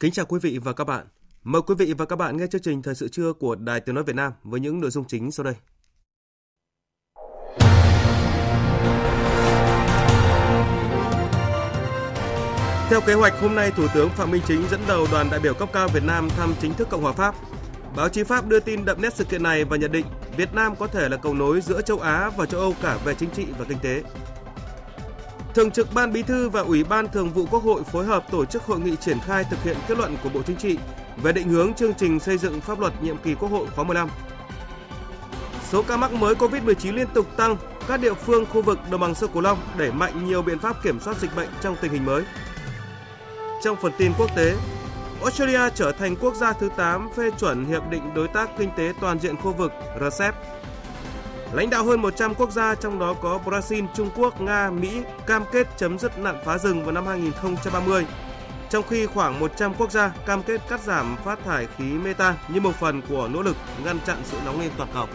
Kính chào quý vị và các bạn. Mời quý vị và các bạn nghe chương trình Thời sự trưa của Đài Tiếng Nói Việt Nam với những nội dung chính sau đây. Theo kế hoạch, hôm nay Thủ tướng Phạm Minh Chính dẫn đầu đoàn đại biểu cấp cao Việt Nam thăm chính thức Cộng hòa Pháp. Báo chí Pháp đưa tin đậm nét sự kiện này và nhận định Việt Nam có thể là cầu nối giữa châu Á và châu Âu cả về chính trị và kinh tế. Thường trực Ban Bí thư và Ủy ban Thường vụ Quốc hội phối hợp tổ chức hội nghị triển khai thực hiện kết luận của Bộ Chính trị về định hướng chương trình xây dựng pháp luật nhiệm kỳ Quốc hội khóa 15. Số ca mắc mới COVID-19 liên tục tăng, các địa phương khu vực đồng bằng sông Cửu Long đẩy mạnh nhiều biện pháp kiểm soát dịch bệnh trong tình hình mới. Trong phần tin quốc tế, Australia trở thành quốc gia thứ 8 phê chuẩn hiệp định đối tác kinh tế toàn diện khu vực RCEP Lãnh đạo hơn 100 quốc gia trong đó có Brazil, Trung Quốc, Nga, Mỹ cam kết chấm dứt nạn phá rừng vào năm 2030. Trong khi khoảng 100 quốc gia cam kết cắt giảm phát thải khí mê tan như một phần của nỗ lực ngăn chặn sự nóng lên toàn cầu.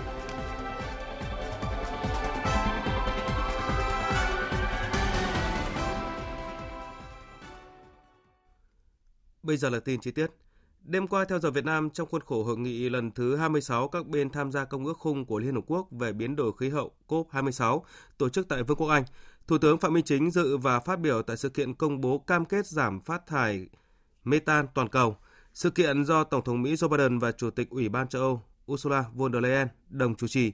Bây giờ là tin chi tiết. Đêm qua theo giờ Việt Nam trong khuôn khổ hội nghị lần thứ 26 các bên tham gia Công ước khung của Liên Hợp Quốc về biến đổi khí hậu COP26 tổ chức tại Vương quốc Anh, Thủ tướng Phạm Minh Chính dự và phát biểu tại sự kiện công bố cam kết giảm phát thải metan toàn cầu. Sự kiện do Tổng thống Mỹ Joe Biden và Chủ tịch Ủy ban châu Âu Ursula von der Leyen đồng chủ trì.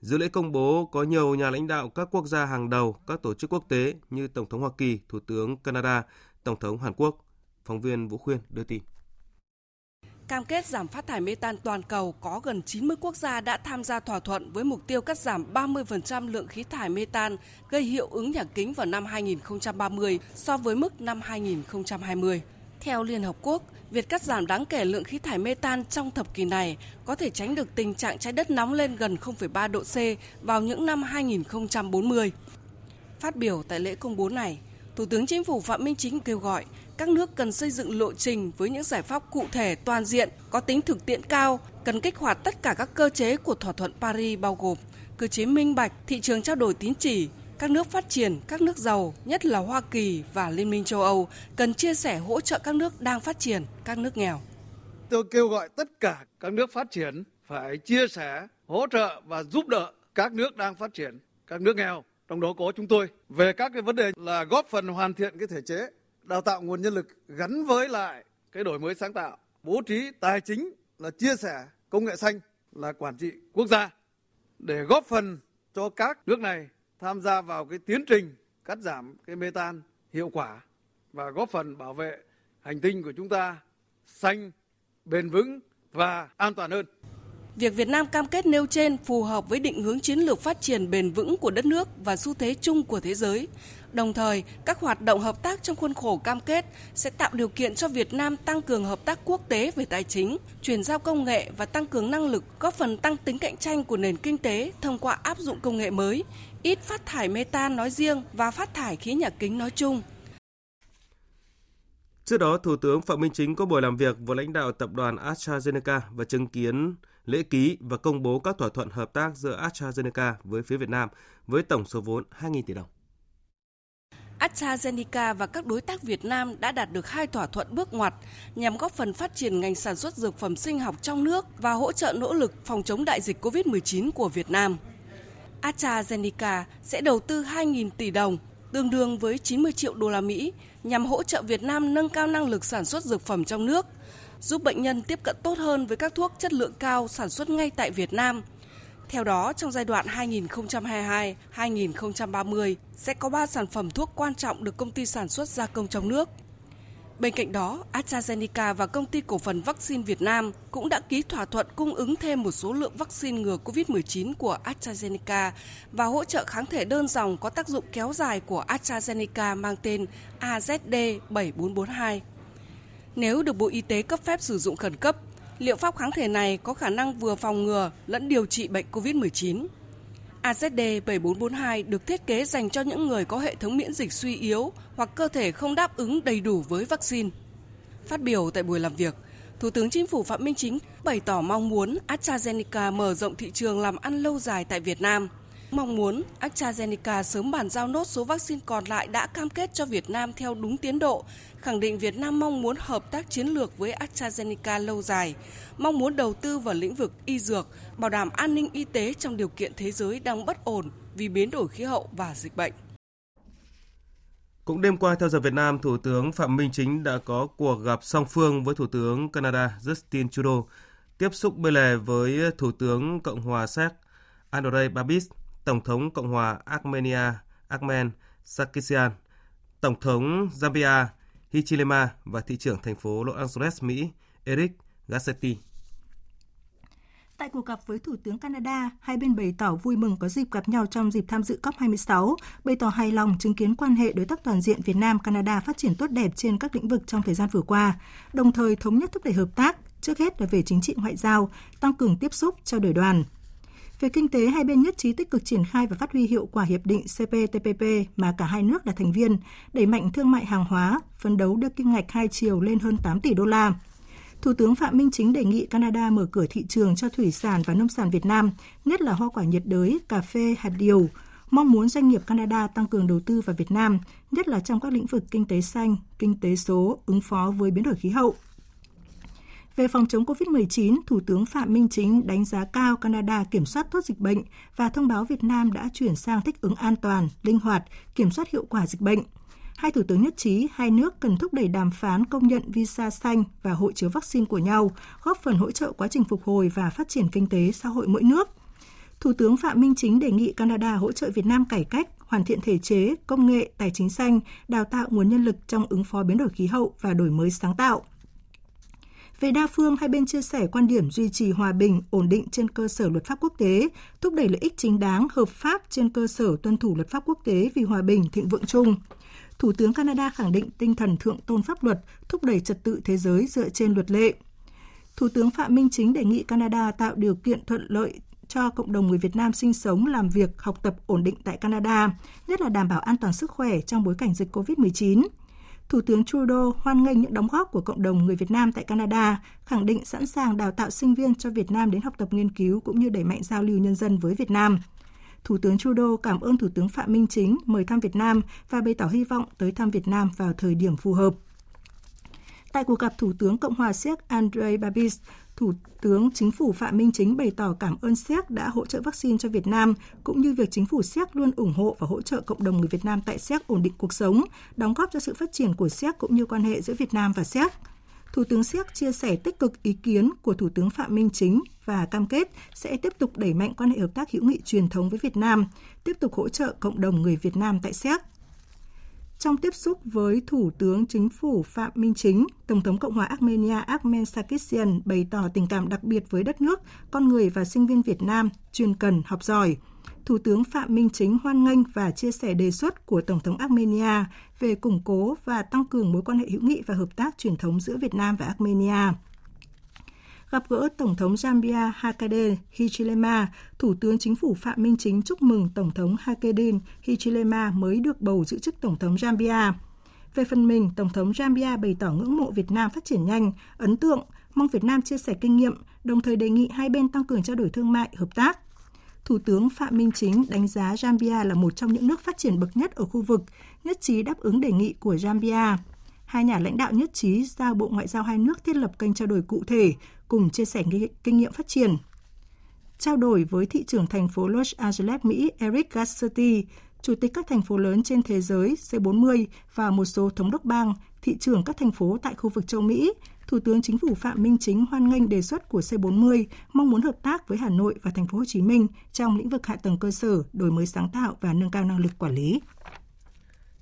Dự lễ công bố có nhiều nhà lãnh đạo các quốc gia hàng đầu, các tổ chức quốc tế như Tổng thống Hoa Kỳ, Thủ tướng Canada, Tổng thống Hàn Quốc. Phóng viên Vũ Khuyên đưa tin. Cam kết giảm phát thải metan toàn cầu có gần 90 quốc gia đã tham gia thỏa thuận với mục tiêu cắt giảm 30% lượng khí thải metan gây hiệu ứng nhà kính vào năm 2030 so với mức năm 2020. Theo Liên Hợp Quốc, việc cắt giảm đáng kể lượng khí thải metan trong thập kỷ này có thể tránh được tình trạng trái đất nóng lên gần 0,3 độ C vào những năm 2040. Phát biểu tại lễ công bố này, Thủ tướng Chính phủ Phạm Minh Chính kêu gọi các nước cần xây dựng lộ trình với những giải pháp cụ thể toàn diện, có tính thực tiễn cao, cần kích hoạt tất cả các cơ chế của thỏa thuận Paris bao gồm cơ chế minh bạch, thị trường trao đổi tín chỉ, các nước phát triển, các nước giàu, nhất là Hoa Kỳ và Liên minh châu Âu cần chia sẻ hỗ trợ các nước đang phát triển, các nước nghèo. Tôi kêu gọi tất cả các nước phát triển phải chia sẻ, hỗ trợ và giúp đỡ các nước đang phát triển, các nước nghèo, trong đó có chúng tôi về các cái vấn đề là góp phần hoàn thiện cái thể chế đào tạo nguồn nhân lực gắn với lại cái đổi mới sáng tạo, bố trí tài chính là chia sẻ công nghệ xanh là quản trị quốc gia để góp phần cho các nước này tham gia vào cái tiến trình cắt giảm cái metan hiệu quả và góp phần bảo vệ hành tinh của chúng ta xanh, bền vững và an toàn hơn. Việc Việt Nam cam kết nêu trên phù hợp với định hướng chiến lược phát triển bền vững của đất nước và xu thế chung của thế giới. Đồng thời, các hoạt động hợp tác trong khuôn khổ cam kết sẽ tạo điều kiện cho Việt Nam tăng cường hợp tác quốc tế về tài chính, chuyển giao công nghệ và tăng cường năng lực, góp phần tăng tính cạnh tranh của nền kinh tế thông qua áp dụng công nghệ mới, ít phát thải metan nói riêng và phát thải khí nhà kính nói chung. Trước đó, Thủ tướng Phạm Minh Chính có buổi làm việc với lãnh đạo tập đoàn AstraZeneca và chứng kiến lễ ký và công bố các thỏa thuận hợp tác giữa AstraZeneca với phía Việt Nam với tổng số vốn 2.000 tỷ đồng. AstraZeneca và các đối tác Việt Nam đã đạt được hai thỏa thuận bước ngoặt nhằm góp phần phát triển ngành sản xuất dược phẩm sinh học trong nước và hỗ trợ nỗ lực phòng chống đại dịch COVID-19 của Việt Nam. AstraZeneca sẽ đầu tư 2.000 tỷ đồng, tương đương với 90 triệu đô la Mỹ, nhằm hỗ trợ Việt Nam nâng cao năng lực sản xuất dược phẩm trong nước, giúp bệnh nhân tiếp cận tốt hơn với các thuốc chất lượng cao sản xuất ngay tại Việt Nam – Theo đó, trong giai đoạn 2022-2030 sẽ có 3 sản phẩm thuốc quan trọng được công ty sản xuất gia công trong nước. Bên cạnh đó, AstraZeneca và công ty cổ phần vaccine Việt Nam cũng đã ký thỏa thuận cung ứng thêm một số lượng vaccine ngừa COVID-19 của AstraZeneca và hỗ trợ kháng thể đơn dòng có tác dụng kéo dài của AstraZeneca mang tên AZD7442. Nếu được Bộ Y tế cấp phép sử dụng khẩn cấp, liệu pháp kháng thể này có khả năng vừa phòng ngừa lẫn điều trị bệnh COVID-19. AZD7442 được thiết kế dành cho những người có hệ thống miễn dịch suy yếu hoặc cơ thể không đáp ứng đầy đủ với vaccine. Phát biểu tại buổi làm việc, Thủ tướng Chính phủ Phạm Minh Chính bày tỏ mong muốn AstraZeneca mở rộng thị trường làm ăn lâu dài tại Việt Nam – Mong muốn AstraZeneca sớm bàn giao nốt số vaccine còn lại đã cam kết cho Việt Nam theo đúng tiến độ, khẳng định Việt Nam mong muốn hợp tác chiến lược với AstraZeneca lâu dài, mong muốn đầu tư vào lĩnh vực y dược, bảo đảm an ninh y tế trong điều kiện thế giới đang bất ổn vì biến đổi khí hậu và dịch bệnh. Cũng đêm qua theo giờ Việt Nam, Thủ tướng Phạm Minh Chính đã có cuộc gặp song phương với Thủ tướng Canada Justin Trudeau, tiếp xúc bên lề với Thủ tướng Cộng hòa Séc Andrei Babis Tổng thống Cộng hòa Armenia Armen Sarkisian, Tổng thống Zambia Hichilema và thị trưởng thành phố Los Angeles, Mỹ Eric Garcetti. Tại cuộc gặp với Thủ tướng Canada, hai bên bày tỏ vui mừng có dịp gặp nhau trong dịp tham dự COP26, bày tỏ hài lòng chứng kiến quan hệ đối tác toàn diện Việt Nam-Canada phát triển tốt đẹp trên các lĩnh vực trong thời gian vừa qua, đồng thời thống nhất thúc đẩy hợp tác, trước hết là về chính trị ngoại giao, tăng cường tiếp xúc, trao đổi đoàn, về kinh tế, hai bên nhất trí tích cực triển khai và phát huy hiệu quả hiệp định CPTPP mà cả hai nước là thành viên, đẩy mạnh thương mại hàng hóa, phấn đấu đưa kim ngạch hai chiều lên hơn 8 tỷ đô la. Thủ tướng Phạm Minh Chính đề nghị Canada mở cửa thị trường cho thủy sản và nông sản Việt Nam, nhất là hoa quả nhiệt đới, cà phê, hạt điều, mong muốn doanh nghiệp Canada tăng cường đầu tư vào Việt Nam, nhất là trong các lĩnh vực kinh tế xanh, kinh tế số, ứng phó với biến đổi khí hậu. Về phòng chống COVID-19, Thủ tướng Phạm Minh Chính đánh giá cao Canada kiểm soát tốt dịch bệnh và thông báo Việt Nam đã chuyển sang thích ứng an toàn, linh hoạt, kiểm soát hiệu quả dịch bệnh. Hai thủ tướng nhất trí hai nước cần thúc đẩy đàm phán công nhận visa xanh và hộ chiếu vaccine của nhau, góp phần hỗ trợ quá trình phục hồi và phát triển kinh tế xã hội mỗi nước. Thủ tướng Phạm Minh Chính đề nghị Canada hỗ trợ Việt Nam cải cách, hoàn thiện thể chế, công nghệ, tài chính xanh, đào tạo nguồn nhân lực trong ứng phó biến đổi khí hậu và đổi mới sáng tạo. Về đa phương, hai bên chia sẻ quan điểm duy trì hòa bình, ổn định trên cơ sở luật pháp quốc tế, thúc đẩy lợi ích chính đáng, hợp pháp trên cơ sở tuân thủ luật pháp quốc tế vì hòa bình, thịnh vượng chung. Thủ tướng Canada khẳng định tinh thần thượng tôn pháp luật, thúc đẩy trật tự thế giới dựa trên luật lệ. Thủ tướng Phạm Minh Chính đề nghị Canada tạo điều kiện thuận lợi cho cộng đồng người Việt Nam sinh sống, làm việc, học tập ổn định tại Canada, nhất là đảm bảo an toàn sức khỏe trong bối cảnh dịch COVID-19. Thủ tướng Trudeau hoan nghênh những đóng góp của cộng đồng người Việt Nam tại Canada, khẳng định sẵn sàng đào tạo sinh viên cho Việt Nam đến học tập nghiên cứu cũng như đẩy mạnh giao lưu nhân dân với Việt Nam. Thủ tướng Trudeau cảm ơn Thủ tướng Phạm Minh Chính mời thăm Việt Nam và bày tỏ hy vọng tới thăm Việt Nam vào thời điểm phù hợp. Tại cuộc gặp Thủ tướng Cộng hòa Séc Andrei Babis, Thủ tướng Chính phủ Phạm Minh Chính bày tỏ cảm ơn Séc đã hỗ trợ vaccine cho Việt Nam, cũng như việc Chính phủ Séc luôn ủng hộ và hỗ trợ cộng đồng người Việt Nam tại Séc ổn định cuộc sống, đóng góp cho sự phát triển của Séc cũng như quan hệ giữa Việt Nam và Séc. Thủ tướng Séc chia sẻ tích cực ý kiến của Thủ tướng Phạm Minh Chính và cam kết sẽ tiếp tục đẩy mạnh quan hệ hợp tác hữu nghị truyền thống với Việt Nam, tiếp tục hỗ trợ cộng đồng người Việt Nam tại Séc. Trong tiếp xúc với Thủ tướng Chính phủ Phạm Minh Chính, Tổng thống Cộng hòa Armenia Armen Sarkisian bày tỏ tình cảm đặc biệt với đất nước, con người và sinh viên Việt Nam chuyên cần, học giỏi. Thủ tướng Phạm Minh Chính hoan nghênh và chia sẻ đề xuất của Tổng thống Armenia về củng cố và tăng cường mối quan hệ hữu nghị và hợp tác truyền thống giữa Việt Nam và Armenia gặp gỡ Tổng thống Zambia Hakainde Hichilema, Thủ tướng Chính phủ Phạm Minh Chính chúc mừng Tổng thống Hakainde Hichilema mới được bầu giữ chức Tổng thống Zambia. Về phần mình, Tổng thống Zambia bày tỏ ngưỡng mộ Việt Nam phát triển nhanh, ấn tượng, mong Việt Nam chia sẻ kinh nghiệm, đồng thời đề nghị hai bên tăng cường trao đổi thương mại, hợp tác. Thủ tướng Phạm Minh Chính đánh giá Zambia là một trong những nước phát triển bậc nhất ở khu vực, nhất trí đáp ứng đề nghị của Zambia. Hai nhà lãnh đạo nhất trí giao Bộ Ngoại giao hai nước thiết lập kênh trao đổi cụ thể, cùng chia sẻ kinh nghiệm phát triển. Trao đổi với thị trưởng thành phố Los Angeles, Mỹ Eric Garcetti, chủ tịch các thành phố lớn trên thế giới C40 và một số thống đốc bang, thị trưởng các thành phố tại khu vực châu Mỹ, Thủ tướng Chính phủ Phạm Minh Chính hoan nghênh đề xuất của C40, mong muốn hợp tác với Hà Nội và thành phố Hồ Chí Minh trong lĩnh vực hạ tầng cơ sở, đổi mới sáng tạo và nâng cao năng lực quản lý.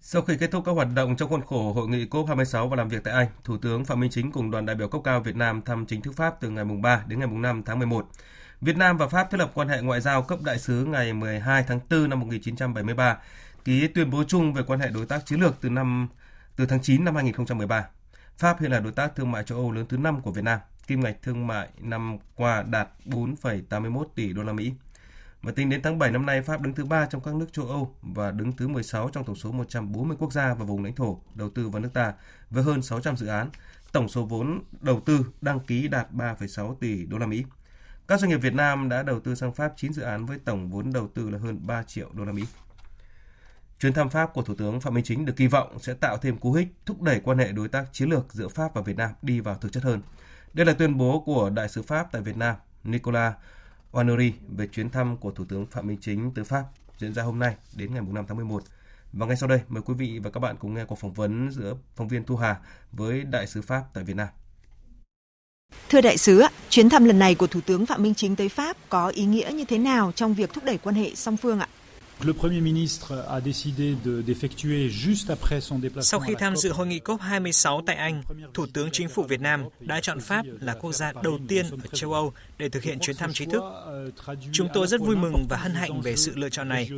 Sau khi kết thúc các hoạt động trong khuôn khổ hội nghị COP26 và làm việc tại Anh, Thủ tướng Phạm Minh Chính cùng đoàn đại biểu cấp cao Việt Nam thăm chính thức Pháp từ ngày 3 đến ngày 5 tháng 11. Việt Nam và Pháp thiết lập quan hệ ngoại giao cấp đại sứ ngày 12 tháng 4 năm 1973, ký tuyên bố chung về quan hệ đối tác chiến lược từ năm từ tháng 9 năm 2013. Pháp hiện là đối tác thương mại châu Âu lớn thứ 5 của Việt Nam. Kim ngạch thương mại năm qua đạt 4,81 tỷ đô la Mỹ. Và tính đến tháng 7 năm nay, Pháp đứng thứ 3 trong các nước châu Âu và đứng thứ 16 trong tổng số 140 quốc gia và vùng lãnh thổ đầu tư vào nước ta với hơn 600 dự án. Tổng số vốn đầu tư đăng ký đạt 3,6 tỷ đô la Mỹ. Các doanh nghiệp Việt Nam đã đầu tư sang Pháp 9 dự án với tổng vốn đầu tư là hơn 3 triệu đô la Mỹ. Chuyến thăm Pháp của Thủ tướng Phạm Minh Chính được kỳ vọng sẽ tạo thêm cú hích thúc đẩy quan hệ đối tác chiến lược giữa Pháp và Việt Nam đi vào thực chất hơn. Đây là tuyên bố của Đại sứ Pháp tại Việt Nam Nicolas Honoré về chuyến thăm của Thủ tướng Phạm Minh Chính tới Pháp diễn ra hôm nay đến ngày 5 tháng 11. Và ngay sau đây, mời quý vị và các bạn cùng nghe cuộc phỏng vấn giữa phóng viên Thu Hà với Đại sứ Pháp tại Việt Nam. Thưa đại sứ, chuyến thăm lần này của Thủ tướng Phạm Minh Chính tới Pháp có ý nghĩa như thế nào trong việc thúc đẩy quan hệ song phương ạ? Sau khi tham dự hội nghị COP26 tại Anh, Thủ tướng Chính phủ Việt Nam đã chọn Pháp là quốc gia đầu tiên ở châu Âu để thực hiện chuyến thăm chính thức. Chúng tôi rất vui mừng và hân hạnh về sự lựa chọn này.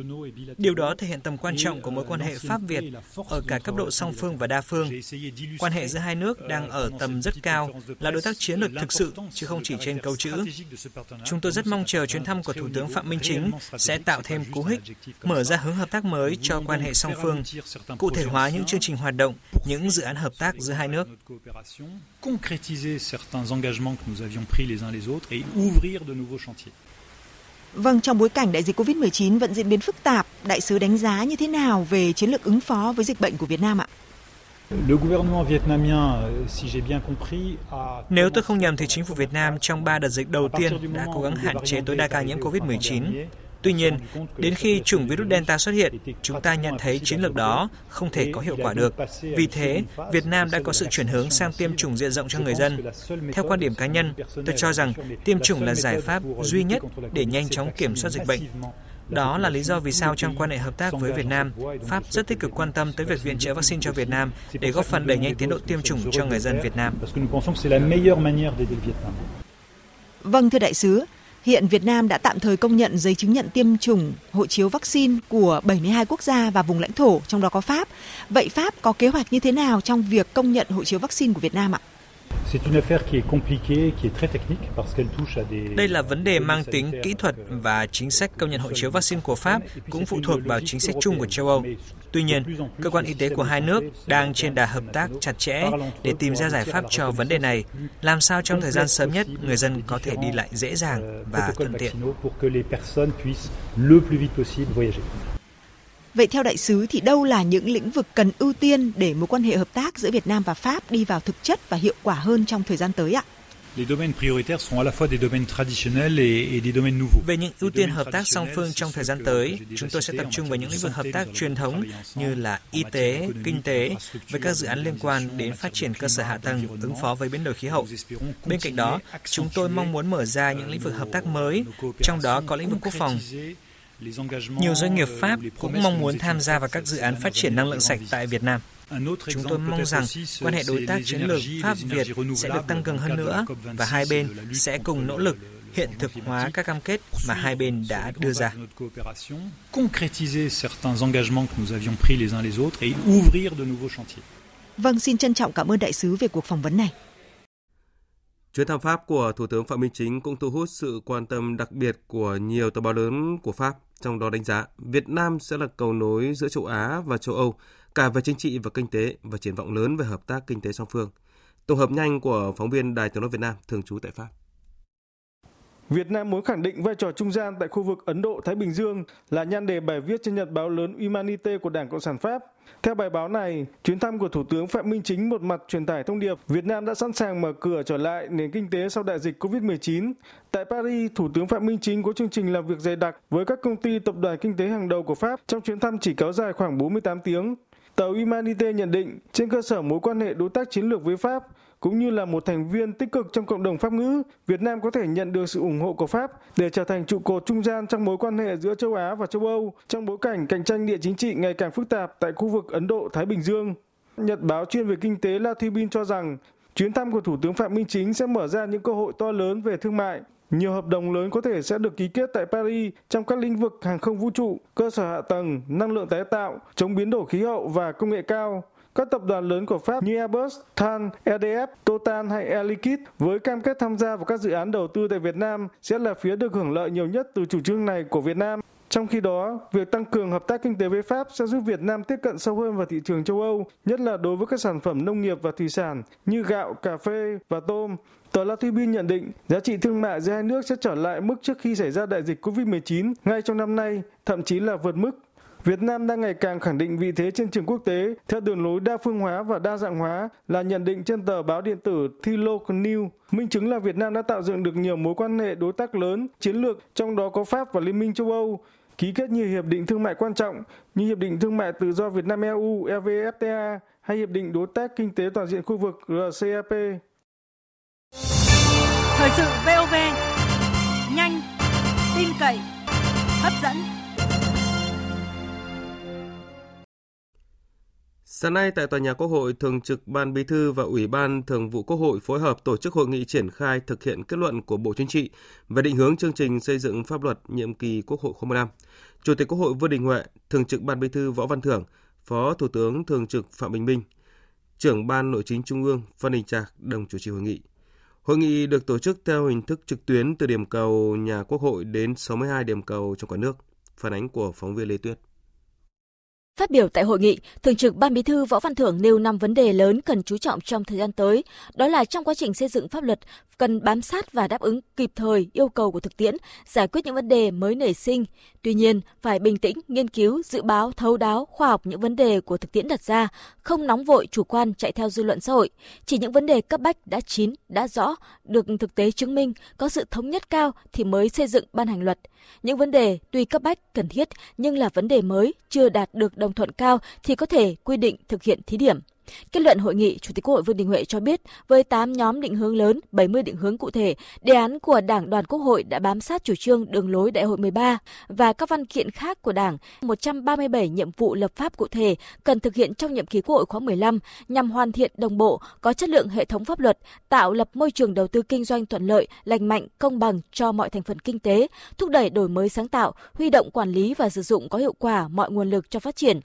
Điều đó thể hiện tầm quan trọng của mối quan hệ Pháp-Việt ở cả cấp độ song phương và đa phương. Quan hệ giữa hai nước đang ở tầm rất cao, là đối tác chiến lược thực sự, chứ không chỉ trên câu chữ. Chúng tôi rất mong chờ chuyến thăm của Thủ tướng Phạm Minh Chính sẽ tạo thêm cú hích mở ra hướng hợp tác mới cho quan hệ song phương, cụ thể hóa những chương trình hoạt động, những dự án hợp tác giữa hai nước. Vâng, trong bối cảnh đại dịch COVID-19 vẫn diễn biến phức tạp, đại sứ đánh giá như thế nào về chiến lược ứng phó với dịch bệnh của Việt Nam ạ? Nếu tôi không nhầm thì chính phủ Việt Nam trong ba đợt dịch đầu tiên đã cố gắng hạn chế tối đa ca nhiễm COVID-19 Tuy nhiên, đến khi chủng virus Delta xuất hiện, chúng ta nhận thấy chiến lược đó không thể có hiệu quả được. Vì thế, Việt Nam đã có sự chuyển hướng sang tiêm chủng diện rộng cho người dân. Theo quan điểm cá nhân, tôi cho rằng tiêm chủng là giải pháp duy nhất để nhanh chóng kiểm soát dịch bệnh. Đó là lý do vì sao trong quan hệ hợp tác với Việt Nam, Pháp rất tích cực quan tâm tới việc viện trợ vaccine cho Việt Nam để góp phần đẩy nhanh tiến độ tiêm chủng cho người dân Việt Nam. Vâng thưa đại sứ, Hiện Việt Nam đã tạm thời công nhận giấy chứng nhận tiêm chủng hộ chiếu vaccine của 72 quốc gia và vùng lãnh thổ, trong đó có Pháp. Vậy Pháp có kế hoạch như thế nào trong việc công nhận hộ chiếu vaccine của Việt Nam ạ? Đây là vấn đề mang tính kỹ thuật và chính sách công nhận hộ chiếu vaccine của Pháp cũng phụ thuộc vào chính sách chung của châu Âu. Tuy nhiên, cơ quan y tế của hai nước đang trên đà hợp tác chặt chẽ để tìm ra giải pháp cho vấn đề này, làm sao trong thời gian sớm nhất người dân có thể đi lại dễ dàng và thuận tiện. Vậy theo đại sứ thì đâu là những lĩnh vực cần ưu tiên để mối quan hệ hợp tác giữa Việt Nam và Pháp đi vào thực chất và hiệu quả hơn trong thời gian tới ạ? Về những ưu tiên hợp tác song phương trong thời gian tới, chúng tôi sẽ tập trung vào những lĩnh vực hợp tác truyền thống như là y tế, kinh tế, với các dự án liên quan đến phát triển cơ sở hạ tầng, ứng phó với biến đổi khí hậu. Bên cạnh đó, chúng tôi mong muốn mở ra những lĩnh vực hợp tác mới, trong đó có lĩnh vực quốc phòng, nhiều doanh nghiệp Pháp cũng mong muốn tham gia vào các dự án phát triển năng lượng sạch tại Việt Nam. Chúng tôi mong rằng quan hệ đối tác chiến lược Pháp-Việt sẽ được tăng cường hơn nữa và hai bên sẽ cùng nỗ lực hiện thực hóa các cam kết mà hai bên đã đưa ra. Vâng, xin trân trọng cảm ơn đại sứ về cuộc phỏng vấn này. Chuyến thăm Pháp của Thủ tướng Phạm Minh Chính cũng thu hút sự quan tâm đặc biệt của nhiều tờ báo lớn của Pháp, trong đó đánh giá Việt Nam sẽ là cầu nối giữa châu Á và châu Âu, cả về chính trị và kinh tế và triển vọng lớn về hợp tác kinh tế song phương. Tổng hợp nhanh của phóng viên Đài tiếng nói Việt Nam thường trú tại Pháp. Việt Nam muốn khẳng định vai trò trung gian tại khu vực Ấn Độ-Thái Bình Dương là nhan đề bài viết trên nhật báo lớn Humanité của Đảng Cộng sản Pháp. Theo bài báo này, chuyến thăm của Thủ tướng Phạm Minh Chính một mặt truyền tải thông điệp Việt Nam đã sẵn sàng mở cửa trở lại nền kinh tế sau đại dịch COVID-19. Tại Paris, Thủ tướng Phạm Minh Chính có chương trình làm việc dày đặc với các công ty tập đoàn kinh tế hàng đầu của Pháp trong chuyến thăm chỉ kéo dài khoảng 48 tiếng. Tàu Humanité nhận định, trên cơ sở mối quan hệ đối tác chiến lược với Pháp, cũng như là một thành viên tích cực trong cộng đồng Pháp ngữ, Việt Nam có thể nhận được sự ủng hộ của Pháp để trở thành trụ cột trung gian trong mối quan hệ giữa châu Á và châu Âu trong bối cảnh cạnh tranh địa chính trị ngày càng phức tạp tại khu vực Ấn Độ-Thái Bình Dương. Nhật báo chuyên về kinh tế La Thuy Bin cho rằng chuyến thăm của Thủ tướng Phạm Minh Chính sẽ mở ra những cơ hội to lớn về thương mại. Nhiều hợp đồng lớn có thể sẽ được ký kết tại Paris trong các lĩnh vực hàng không vũ trụ, cơ sở hạ tầng, năng lượng tái tạo, chống biến đổi khí hậu và công nghệ cao. Các tập đoàn lớn của Pháp như Airbus, Than, EDF, Total hay Air Liquide với cam kết tham gia vào các dự án đầu tư tại Việt Nam sẽ là phía được hưởng lợi nhiều nhất từ chủ trương này của Việt Nam. Trong khi đó, việc tăng cường hợp tác kinh tế với Pháp sẽ giúp Việt Nam tiếp cận sâu hơn vào thị trường châu Âu, nhất là đối với các sản phẩm nông nghiệp và thủy sản như gạo, cà phê và tôm. Tờ La Tribune nhận định giá trị thương mại giữa hai nước sẽ trở lại mức trước khi xảy ra đại dịch COVID-19 ngay trong năm nay, thậm chí là vượt mức. Việt Nam đang ngày càng khẳng định vị thế trên trường quốc tế theo đường lối đa phương hóa và đa dạng hóa là nhận định trên tờ báo điện tử Thilo News. Minh chứng là Việt Nam đã tạo dựng được nhiều mối quan hệ đối tác lớn, chiến lược, trong đó có Pháp và Liên minh châu Âu, ký kết nhiều hiệp định thương mại quan trọng như Hiệp định Thương mại Tự do Việt Nam EU EVFTA hay Hiệp định Đối tác Kinh tế Toàn diện khu vực RCEP. Thời sự VOV, nhanh, tin cậy, hấp dẫn. Sáng nay tại tòa nhà Quốc hội, Thường trực Ban Bí thư và Ủy ban Thường vụ Quốc hội phối hợp tổ chức hội nghị triển khai thực hiện kết luận của Bộ Chính trị về định hướng chương trình xây dựng pháp luật nhiệm kỳ Quốc hội khóa 15. Chủ tịch Quốc hội Vương Đình Huệ, Thường trực Ban Bí thư Võ Văn Thưởng, Phó Thủ tướng Thường trực Phạm Bình Minh, Trưởng Ban Nội chính Trung ương Phan Đình Trạc đồng chủ trì hội nghị. Hội nghị được tổ chức theo hình thức trực tuyến từ điểm cầu nhà Quốc hội đến 62 điểm cầu trong cả nước. Phản ánh của phóng viên Lê Tuyết. Phát biểu tại hội nghị, Thường trực Ban Bí thư Võ Văn Thưởng nêu 5 vấn đề lớn cần chú trọng trong thời gian tới. Đó là trong quá trình xây dựng pháp luật, cần bám sát và đáp ứng kịp thời yêu cầu của thực tiễn, giải quyết những vấn đề mới nảy sinh. Tuy nhiên, phải bình tĩnh, nghiên cứu, dự báo, thấu đáo, khoa học những vấn đề của thực tiễn đặt ra, không nóng vội, chủ quan chạy theo dư luận xã hội. Chỉ những vấn đề cấp bách đã chín, đã rõ, được thực tế chứng minh, có sự thống nhất cao thì mới xây dựng ban hành luật. Những vấn đề tuy cấp bách, cần thiết nhưng là vấn đề mới, chưa đạt được đồng thuận cao thì có thể quy định thực hiện thí điểm. Kết luận hội nghị, Chủ tịch Quốc hội Vương Đình Huệ cho biết, với 8 nhóm định hướng lớn, 70 định hướng cụ thể, đề án của Đảng đoàn Quốc hội đã bám sát chủ trương đường lối Đại hội 13 và các văn kiện khác của Đảng, 137 nhiệm vụ lập pháp cụ thể cần thực hiện trong nhiệm kỳ Quốc hội khóa 15 nhằm hoàn thiện đồng bộ, có chất lượng hệ thống pháp luật, tạo lập môi trường đầu tư kinh doanh thuận lợi, lành mạnh, công bằng cho mọi thành phần kinh tế, thúc đẩy đổi mới sáng tạo, huy động quản lý và sử dụng có hiệu quả mọi nguồn lực cho phát triển.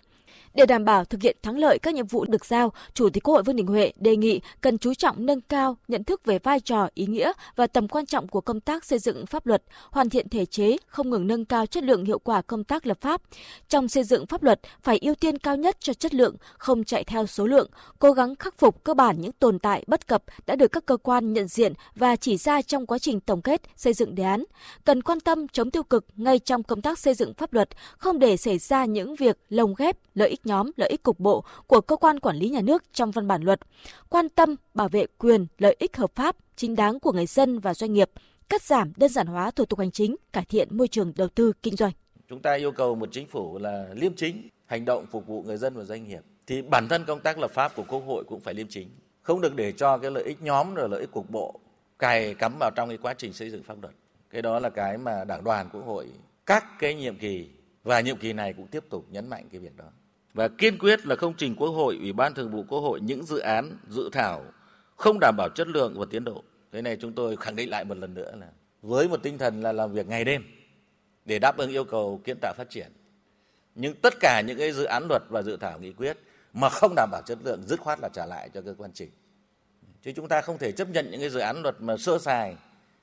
Để đảm bảo thực hiện thắng lợi các nhiệm vụ được giao, Chủ tịch Quốc hội Vương Đình Huệ đề nghị cần chú trọng nâng cao nhận thức về vai trò, ý nghĩa và tầm quan trọng của công tác xây dựng pháp luật, hoàn thiện thể chế, không ngừng nâng cao chất lượng hiệu quả công tác lập pháp. Trong xây dựng pháp luật phải ưu tiên cao nhất cho chất lượng, không chạy theo số lượng, cố gắng khắc phục cơ bản những tồn tại bất cập đã được các cơ quan nhận diện và chỉ ra trong quá trình tổng kết xây dựng đề án. Cần quan tâm chống tiêu cực ngay trong công tác xây dựng pháp luật, không để xảy ra những việc lồng ghép lợi ích nhóm, lợi ích cục bộ của cơ quan quản lý nhà nước trong văn bản luật, quan tâm bảo vệ quyền, lợi ích hợp pháp, chính đáng của người dân và doanh nghiệp, cắt giảm đơn giản hóa thủ tục hành chính, cải thiện môi trường đầu tư kinh doanh. Chúng ta yêu cầu một chính phủ là liêm chính, hành động phục vụ người dân và doanh nghiệp thì bản thân công tác lập pháp của Quốc hội cũng phải liêm chính, không được để cho cái lợi ích nhóm rồi lợi ích cục bộ cài cắm vào trong cái quá trình xây dựng pháp luật. Cái đó là cái mà Đảng đoàn Quốc hội các cái nhiệm kỳ và nhiệm kỳ này cũng tiếp tục nhấn mạnh cái việc đó và kiên quyết là không trình Quốc hội, Ủy ban Thường vụ Quốc hội những dự án, dự thảo không đảm bảo chất lượng và tiến độ. Thế này chúng tôi khẳng định lại một lần nữa là với một tinh thần là làm việc ngày đêm để đáp ứng yêu cầu kiến tạo phát triển. Nhưng tất cả những cái dự án luật và dự thảo nghị quyết mà không đảm bảo chất lượng dứt khoát là trả lại cho cơ quan trình. Chứ chúng ta không thể chấp nhận những cái dự án luật mà sơ sài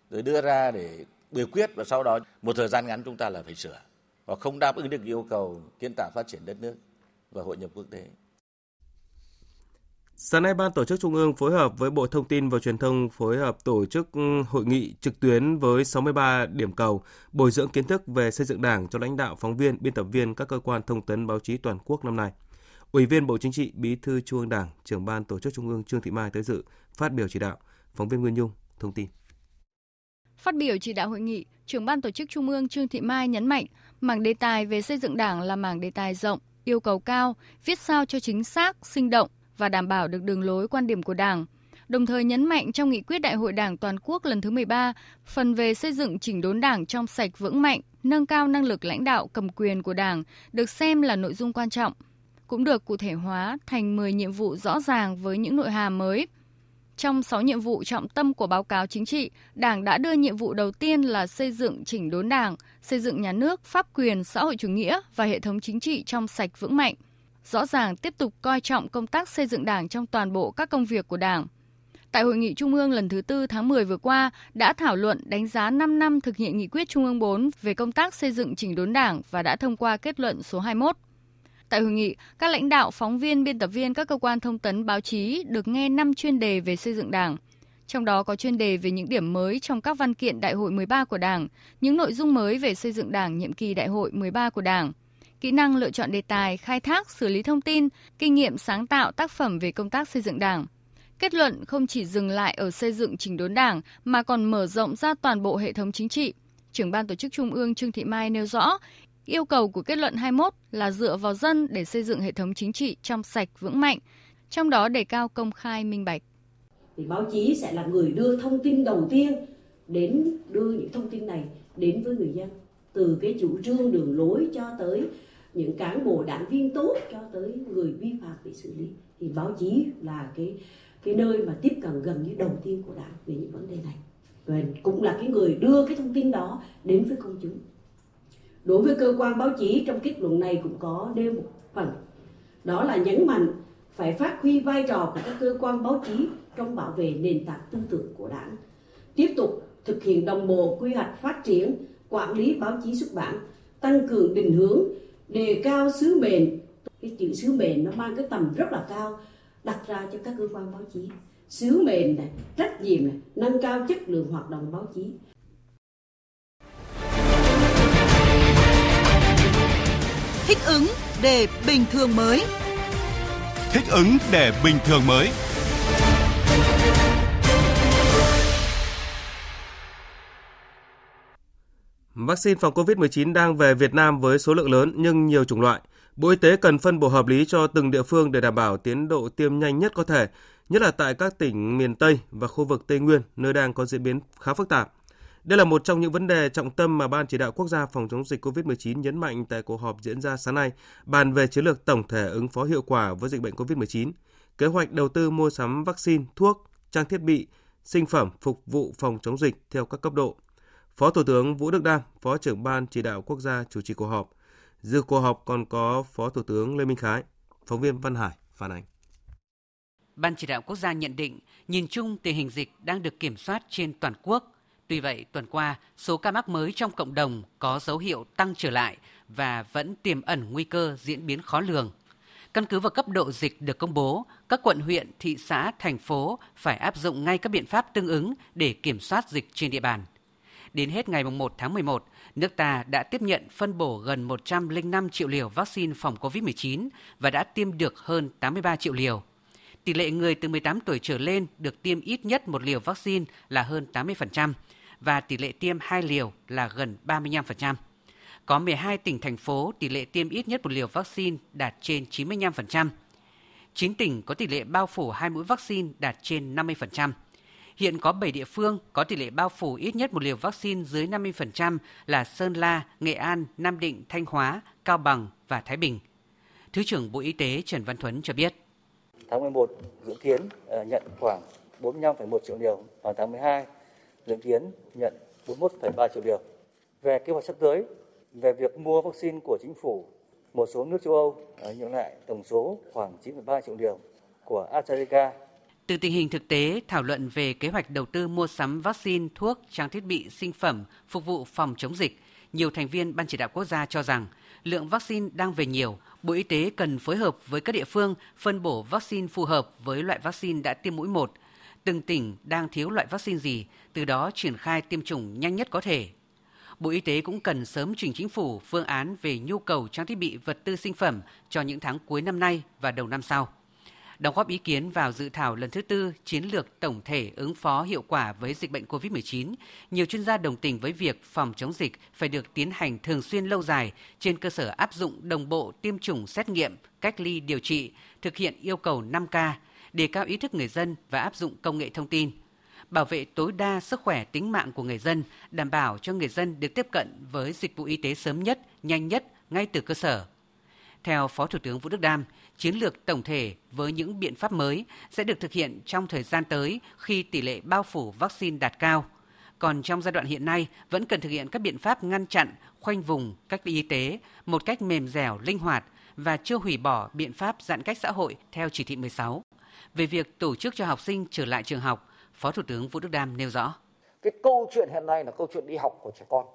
rồi đưa ra để biểu quyết và sau đó một thời gian ngắn chúng ta là phải sửa và không đáp ứng được yêu cầu kiến tạo phát triển đất nước và hội nhập quốc tế. Sáng nay, Ban Tổ chức Trung ương phối hợp với Bộ Thông tin và Truyền thông phối hợp tổ chức ừ, hội nghị trực tuyến với 63 điểm cầu bồi dưỡng kiến thức về xây dựng đảng cho lãnh đạo, phóng viên, biên tập viên các cơ quan thông tấn báo chí toàn quốc năm nay. Ủy viên Bộ Chính trị, Bí thư Trung ương Đảng, trưởng Ban Tổ chức Trung ương Trương Thị Mai tới dự, phát biểu chỉ đạo. Phóng viên Nguyên Nhung thông tin. Phát biểu chỉ đạo hội nghị, trưởng Ban Tổ chức Trung ương Trương Thị Mai nhấn mạnh, mảng đề tài về xây dựng đảng là mảng đề tài rộng, yêu cầu cao, viết sao cho chính xác, sinh động và đảm bảo được đường lối quan điểm của Đảng. đồng thời nhấn mạnh trong nghị quyết Đại hội Đảng toàn quốc lần thứ 13, phần về xây dựng chỉnh đốn Đảng trong sạch vững mạnh, nâng cao năng lực lãnh đạo cầm quyền của Đảng được xem là nội dung quan trọng, cũng được cụ thể hóa thành 10 nhiệm vụ rõ ràng với những nội hàm mới. Trong 6 nhiệm vụ trọng tâm của báo cáo chính trị, Đảng đã đưa nhiệm vụ đầu tiên là xây dựng chỉnh đốn Đảng, xây dựng nhà nước, pháp quyền, xã hội chủ nghĩa và hệ thống chính trị trong sạch vững mạnh. Rõ ràng tiếp tục coi trọng công tác xây dựng Đảng trong toàn bộ các công việc của Đảng. Tại hội nghị Trung ương lần thứ tư tháng 10 vừa qua đã thảo luận đánh giá 5 năm thực hiện nghị quyết Trung ương 4 về công tác xây dựng chỉnh đốn Đảng và đã thông qua kết luận số 21. Tại hội nghị, các lãnh đạo, phóng viên, biên tập viên các cơ quan thông tấn báo chí được nghe 5 chuyên đề về xây dựng Đảng. Trong đó có chuyên đề về những điểm mới trong các văn kiện Đại hội 13 của Đảng, những nội dung mới về xây dựng Đảng nhiệm kỳ Đại hội 13 của Đảng, kỹ năng lựa chọn đề tài, khai thác, xử lý thông tin, kinh nghiệm sáng tạo tác phẩm về công tác xây dựng Đảng. Kết luận không chỉ dừng lại ở xây dựng chỉnh đốn Đảng mà còn mở rộng ra toàn bộ hệ thống chính trị. Trưởng ban tổ chức Trung ương Trương Thị Mai nêu rõ, Yêu cầu của kết luận 21 là dựa vào dân để xây dựng hệ thống chính trị trong sạch vững mạnh, trong đó đề cao công khai minh bạch. Thì báo chí sẽ là người đưa thông tin đầu tiên đến, đưa những thông tin này đến với người dân. Từ cái chủ trương đường lối cho tới những cán bộ đảng viên tốt cho tới người vi phạm bị xử lý. Thì báo chí là cái cái nơi mà tiếp cận gần như đầu tiên của đảng về những vấn đề này. Và cũng là cái người đưa cái thông tin đó đến với công chúng. Đối với cơ quan báo chí, trong kết luận này cũng có nêu một phần. Đó là nhấn mạnh phải phát huy vai trò của các cơ quan báo chí trong bảo vệ nền tảng tư tưởng của đảng, tiếp tục thực hiện đồng bộ quy hoạch phát triển, quản lý báo chí xuất bản, tăng cường định hướng, đề cao sứ mệnh. Cái chữ sứ mệnh nó mang cái tầm rất là cao, đặt ra cho các cơ quan báo chí. Sứ mệnh này, trách nhiệm này, nâng cao chất lượng hoạt động báo chí. Thích ứng để bình thường mới. Thích ứng để bình thường mới. Vaccine phòng COVID-19 đang về Việt Nam với số lượng lớn nhưng nhiều chủng loại. Bộ Y tế cần phân bổ hợp lý cho từng địa phương để đảm bảo tiến độ tiêm nhanh nhất có thể, nhất là tại các tỉnh miền Tây và khu vực Tây Nguyên, nơi đang có diễn biến khá phức tạp. Đây là một trong những vấn đề trọng tâm mà Ban chỉ đạo quốc gia phòng chống dịch COVID-19 nhấn mạnh tại cuộc họp diễn ra sáng nay, bàn về chiến lược tổng thể ứng phó hiệu quả với dịch bệnh COVID-19, kế hoạch đầu tư mua sắm vaccine, thuốc, trang thiết bị, sinh phẩm phục vụ phòng chống dịch theo các cấp độ. Phó Thủ tướng Vũ Đức Đam, Phó trưởng Ban chỉ đạo quốc gia chủ trì cuộc họp. Dự cuộc họp còn có Phó Thủ tướng Lê Minh Khái, phóng viên Văn Hải phản ánh. Ban chỉ đạo quốc gia nhận định, nhìn chung tình hình dịch đang được kiểm soát trên toàn quốc – Tuy vậy, tuần qua, số ca mắc mới trong cộng đồng có dấu hiệu tăng trở lại và vẫn tiềm ẩn nguy cơ diễn biến khó lường. Căn cứ vào cấp độ dịch được công bố, các quận huyện, thị xã, thành phố phải áp dụng ngay các biện pháp tương ứng để kiểm soát dịch trên địa bàn. Đến hết ngày 1 tháng 11, nước ta đã tiếp nhận phân bổ gần 105 triệu liều vaccine phòng COVID-19 và đã tiêm được hơn 83 triệu liều. Tỷ lệ người từ 18 tuổi trở lên được tiêm ít nhất một liều vaccine là hơn 80%, và tỷ lệ tiêm 2 liều là gần 35%. Có 12 tỉnh thành phố tỷ lệ tiêm ít nhất một liều vaccine đạt trên 95%. 9 tỉnh có tỷ lệ bao phủ hai mũi vaccine đạt trên 50%. Hiện có 7 địa phương có tỷ lệ bao phủ ít nhất một liều vaccine dưới 50% là Sơn La, Nghệ An, Nam Định, Thanh Hóa, Cao Bằng và Thái Bình. Thứ trưởng Bộ Y tế Trần Văn Thuấn cho biết. Tháng 11 dự kiến ờ, nhận khoảng 45,1 triệu liều, vào tháng 12 dự kiến nhận 41,3 triệu liều. Về kế hoạch sắp tới, về việc mua vaccine của chính phủ, một số nước châu Âu à, nhận lại tổng số khoảng 9,3 triệu liều của AstraZeneca. Từ tình hình thực tế, thảo luận về kế hoạch đầu tư mua sắm vaccine, thuốc, trang thiết bị, sinh phẩm phục vụ phòng chống dịch, nhiều thành viên Ban chỉ đạo quốc gia cho rằng lượng vaccine đang về nhiều, Bộ Y tế cần phối hợp với các địa phương phân bổ vaccine phù hợp với loại vaccine đã tiêm mũi 1, từng tỉnh đang thiếu loại vaccine gì, từ đó triển khai tiêm chủng nhanh nhất có thể. Bộ Y tế cũng cần sớm trình chính phủ phương án về nhu cầu trang thiết bị vật tư sinh phẩm cho những tháng cuối năm nay và đầu năm sau. Đóng góp ý kiến vào dự thảo lần thứ tư chiến lược tổng thể ứng phó hiệu quả với dịch bệnh COVID-19, nhiều chuyên gia đồng tình với việc phòng chống dịch phải được tiến hành thường xuyên lâu dài trên cơ sở áp dụng đồng bộ tiêm chủng xét nghiệm, cách ly điều trị, thực hiện yêu cầu 5K, đề cao ý thức người dân và áp dụng công nghệ thông tin, bảo vệ tối đa sức khỏe tính mạng của người dân, đảm bảo cho người dân được tiếp cận với dịch vụ y tế sớm nhất, nhanh nhất ngay từ cơ sở. Theo Phó Thủ tướng Vũ Đức Đam, chiến lược tổng thể với những biện pháp mới sẽ được thực hiện trong thời gian tới khi tỷ lệ bao phủ vaccine đạt cao. Còn trong giai đoạn hiện nay vẫn cần thực hiện các biện pháp ngăn chặn, khoanh vùng, cách ly y tế một cách mềm dẻo, linh hoạt và chưa hủy bỏ biện pháp giãn cách xã hội theo chỉ thị 16. Về việc tổ chức cho học sinh trở lại trường học, Phó Thủ tướng Vũ Đức Đam nêu rõ. Cái câu chuyện hiện nay là câu chuyện đi học của trẻ con.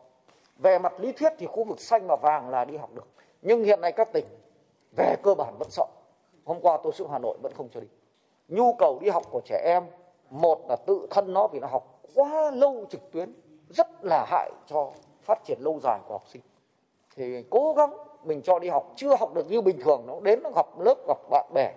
Về mặt lý thuyết thì khu vực xanh và vàng là đi học được. Nhưng hiện nay các tỉnh về cơ bản vẫn sợ. Hôm qua tôi xuống Hà Nội vẫn không cho đi. Nhu cầu đi học của trẻ em, một là tự thân nó vì nó học quá lâu trực tuyến, rất là hại cho phát triển lâu dài của học sinh. Thì cố gắng mình cho đi học chưa học được như bình thường nó đến nó gặp lớp gặp bạn bè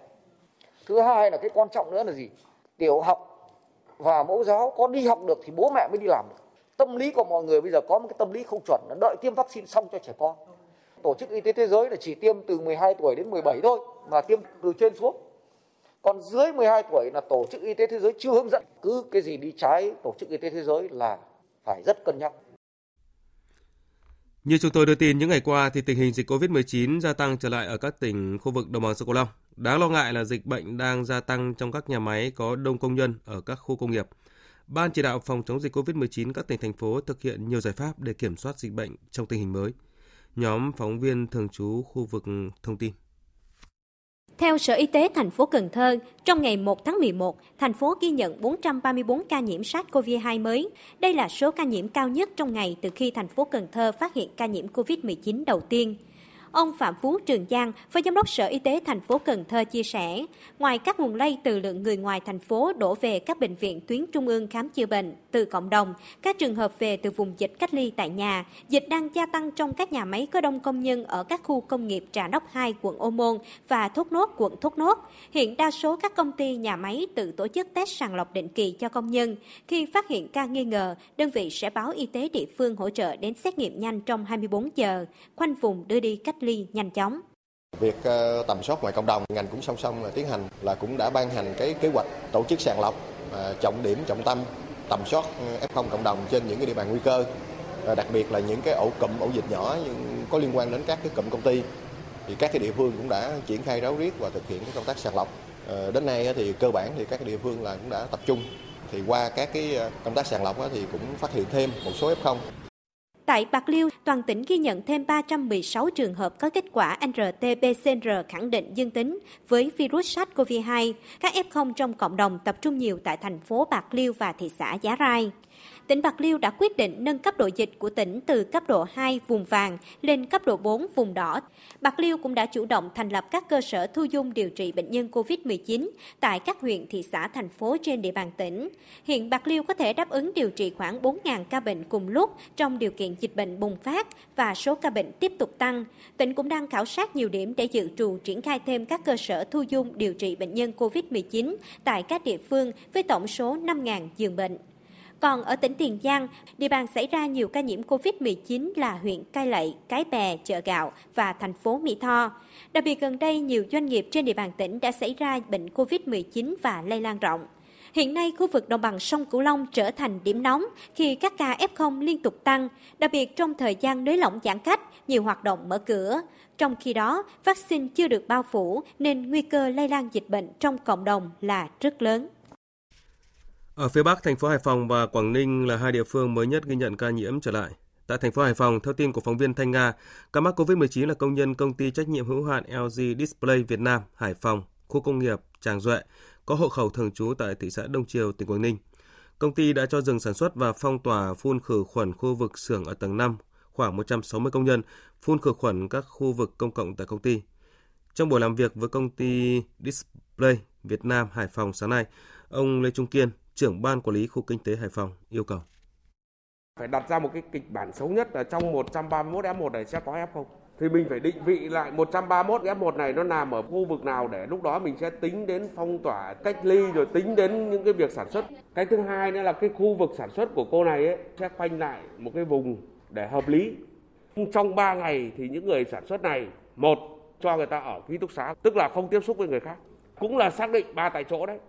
thứ hai là cái quan trọng nữa là gì? Tiểu học và mẫu giáo có đi học được thì bố mẹ mới đi làm được. Tâm lý của mọi người bây giờ có một cái tâm lý không chuẩn là đợi tiêm vaccine xong cho trẻ con. Tổ chức y tế thế giới là chỉ tiêm từ 12 tuổi đến 17 thôi mà tiêm từ trên xuống. Còn dưới 12 tuổi là tổ chức y tế thế giới chưa hướng dẫn. Cứ cái gì đi trái tổ chức y tế thế giới là phải rất cân nhắc như chúng tôi đưa tin những ngày qua thì tình hình dịch COVID-19 gia tăng trở lại ở các tỉnh khu vực đồng bằng sông Cửu Long. Đáng lo ngại là dịch bệnh đang gia tăng trong các nhà máy có đông công nhân ở các khu công nghiệp. Ban chỉ đạo phòng chống dịch COVID-19 các tỉnh, thành phố thực hiện nhiều giải pháp để kiểm soát dịch bệnh trong tình hình mới. Nhóm phóng viên thường trú khu vực thông tin. Theo Sở Y tế thành phố Cần Thơ, trong ngày 1 tháng 11, thành phố ghi nhận 434 ca nhiễm SARS-CoV-2 mới. Đây là số ca nhiễm cao nhất trong ngày từ khi thành phố Cần Thơ phát hiện ca nhiễm COVID-19 đầu tiên. Ông Phạm Phú Trường Giang, Phó Giám đốc Sở Y tế thành phố Cần Thơ chia sẻ, ngoài các nguồn lây từ lượng người ngoài thành phố đổ về các bệnh viện tuyến trung ương khám chữa bệnh từ cộng đồng, các trường hợp về từ vùng dịch cách ly tại nhà, dịch đang gia tăng trong các nhà máy có đông công nhân ở các khu công nghiệp Trà Đốc 2 quận Ô Môn và Thốt Nốt quận Thốt Nốt. Hiện đa số các công ty nhà máy tự tổ chức test sàng lọc định kỳ cho công nhân. Khi phát hiện ca nghi ngờ, đơn vị sẽ báo y tế địa phương hỗ trợ đến xét nghiệm nhanh trong 24 giờ, khoanh vùng đưa đi cách ly nhanh chóng. Việc ờ, tầm soát ngoài cộng đồng, ngành cũng song song là tiến hành là cũng đã ban hành cái kế hoạch tổ chức sàng lọc ờ, trọng điểm trọng tâm tầm soát ờ, F0 cộng đồng trên những cái địa bàn nguy cơ, đặc biệt là những cái ổ cụm ổ dịch nhỏ nhưng có liên quan đến các cái cụm công ty thì các cái địa phương cũng đã triển khai ráo riết và thực hiện cái công tác sàng lọc. Đến nay thì cơ bản thì các địa phương là cũng đã tập trung thì qua các cái công tác sàng lọc thì cũng phát hiện thêm một số F0 Tại Bạc Liêu, toàn tỉnh ghi nhận thêm 316 trường hợp có kết quả RT-PCR khẳng định dương tính với virus SARS-CoV-2. Các F0 trong cộng đồng tập trung nhiều tại thành phố Bạc Liêu và thị xã Giá Rai tỉnh Bạc Liêu đã quyết định nâng cấp độ dịch của tỉnh từ cấp độ 2 vùng vàng lên cấp độ 4 vùng đỏ. Bạc Liêu cũng đã chủ động thành lập các cơ sở thu dung điều trị bệnh nhân COVID-19 tại các huyện, thị xã, thành phố trên địa bàn tỉnh. Hiện Bạc Liêu có thể đáp ứng điều trị khoảng 4.000 ca bệnh cùng lúc trong điều kiện dịch bệnh bùng phát và số ca bệnh tiếp tục tăng. Tỉnh cũng đang khảo sát nhiều điểm để dự trù triển khai thêm các cơ sở thu dung điều trị bệnh nhân COVID-19 tại các địa phương với tổng số 5.000 giường bệnh. Còn ở tỉnh Tiền Giang, địa bàn xảy ra nhiều ca nhiễm COVID-19 là huyện Cai Lậy, Cái Bè, Chợ Gạo và thành phố Mỹ Tho. Đặc biệt gần đây, nhiều doanh nghiệp trên địa bàn tỉnh đã xảy ra bệnh COVID-19 và lây lan rộng. Hiện nay, khu vực đồng bằng sông Cửu Long trở thành điểm nóng khi các ca F0 liên tục tăng, đặc biệt trong thời gian nới lỏng giãn cách, nhiều hoạt động mở cửa. Trong khi đó, vaccine chưa được bao phủ nên nguy cơ lây lan dịch bệnh trong cộng đồng là rất lớn. Ở phía Bắc, thành phố Hải Phòng và Quảng Ninh là hai địa phương mới nhất ghi nhận ca nhiễm trở lại. Tại thành phố Hải Phòng, theo tin của phóng viên Thanh Nga, ca mắc COVID-19 là công nhân công ty trách nhiệm hữu hạn LG Display Việt Nam, Hải Phòng, khu công nghiệp Tràng Duệ, có hộ khẩu thường trú tại thị xã Đông Triều, tỉnh Quảng Ninh. Công ty đã cho dừng sản xuất và phong tỏa phun khử khuẩn khu vực xưởng ở tầng 5, khoảng 160 công nhân, phun khử khuẩn các khu vực công cộng tại công ty. Trong buổi làm việc với công ty Display Việt Nam Hải Phòng sáng nay, ông Lê Trung Kiên, trưởng ban quản lý khu kinh tế Hải Phòng yêu cầu. Phải đặt ra một cái kịch bản xấu nhất là trong 131 F1 này sẽ có F0. Thì mình phải định vị lại 131 F1 này nó nằm ở khu vực nào để lúc đó mình sẽ tính đến phong tỏa, cách ly rồi tính đến những cái việc sản xuất. Cái thứ hai nữa là cái khu vực sản xuất của cô này ấy, sẽ khoanh lại một cái vùng để hợp lý. Trong 3 ngày thì những người sản xuất này, một cho người ta ở ký túc xá, tức là không tiếp xúc với người khác cũng là xác định ba tại chỗ đấy.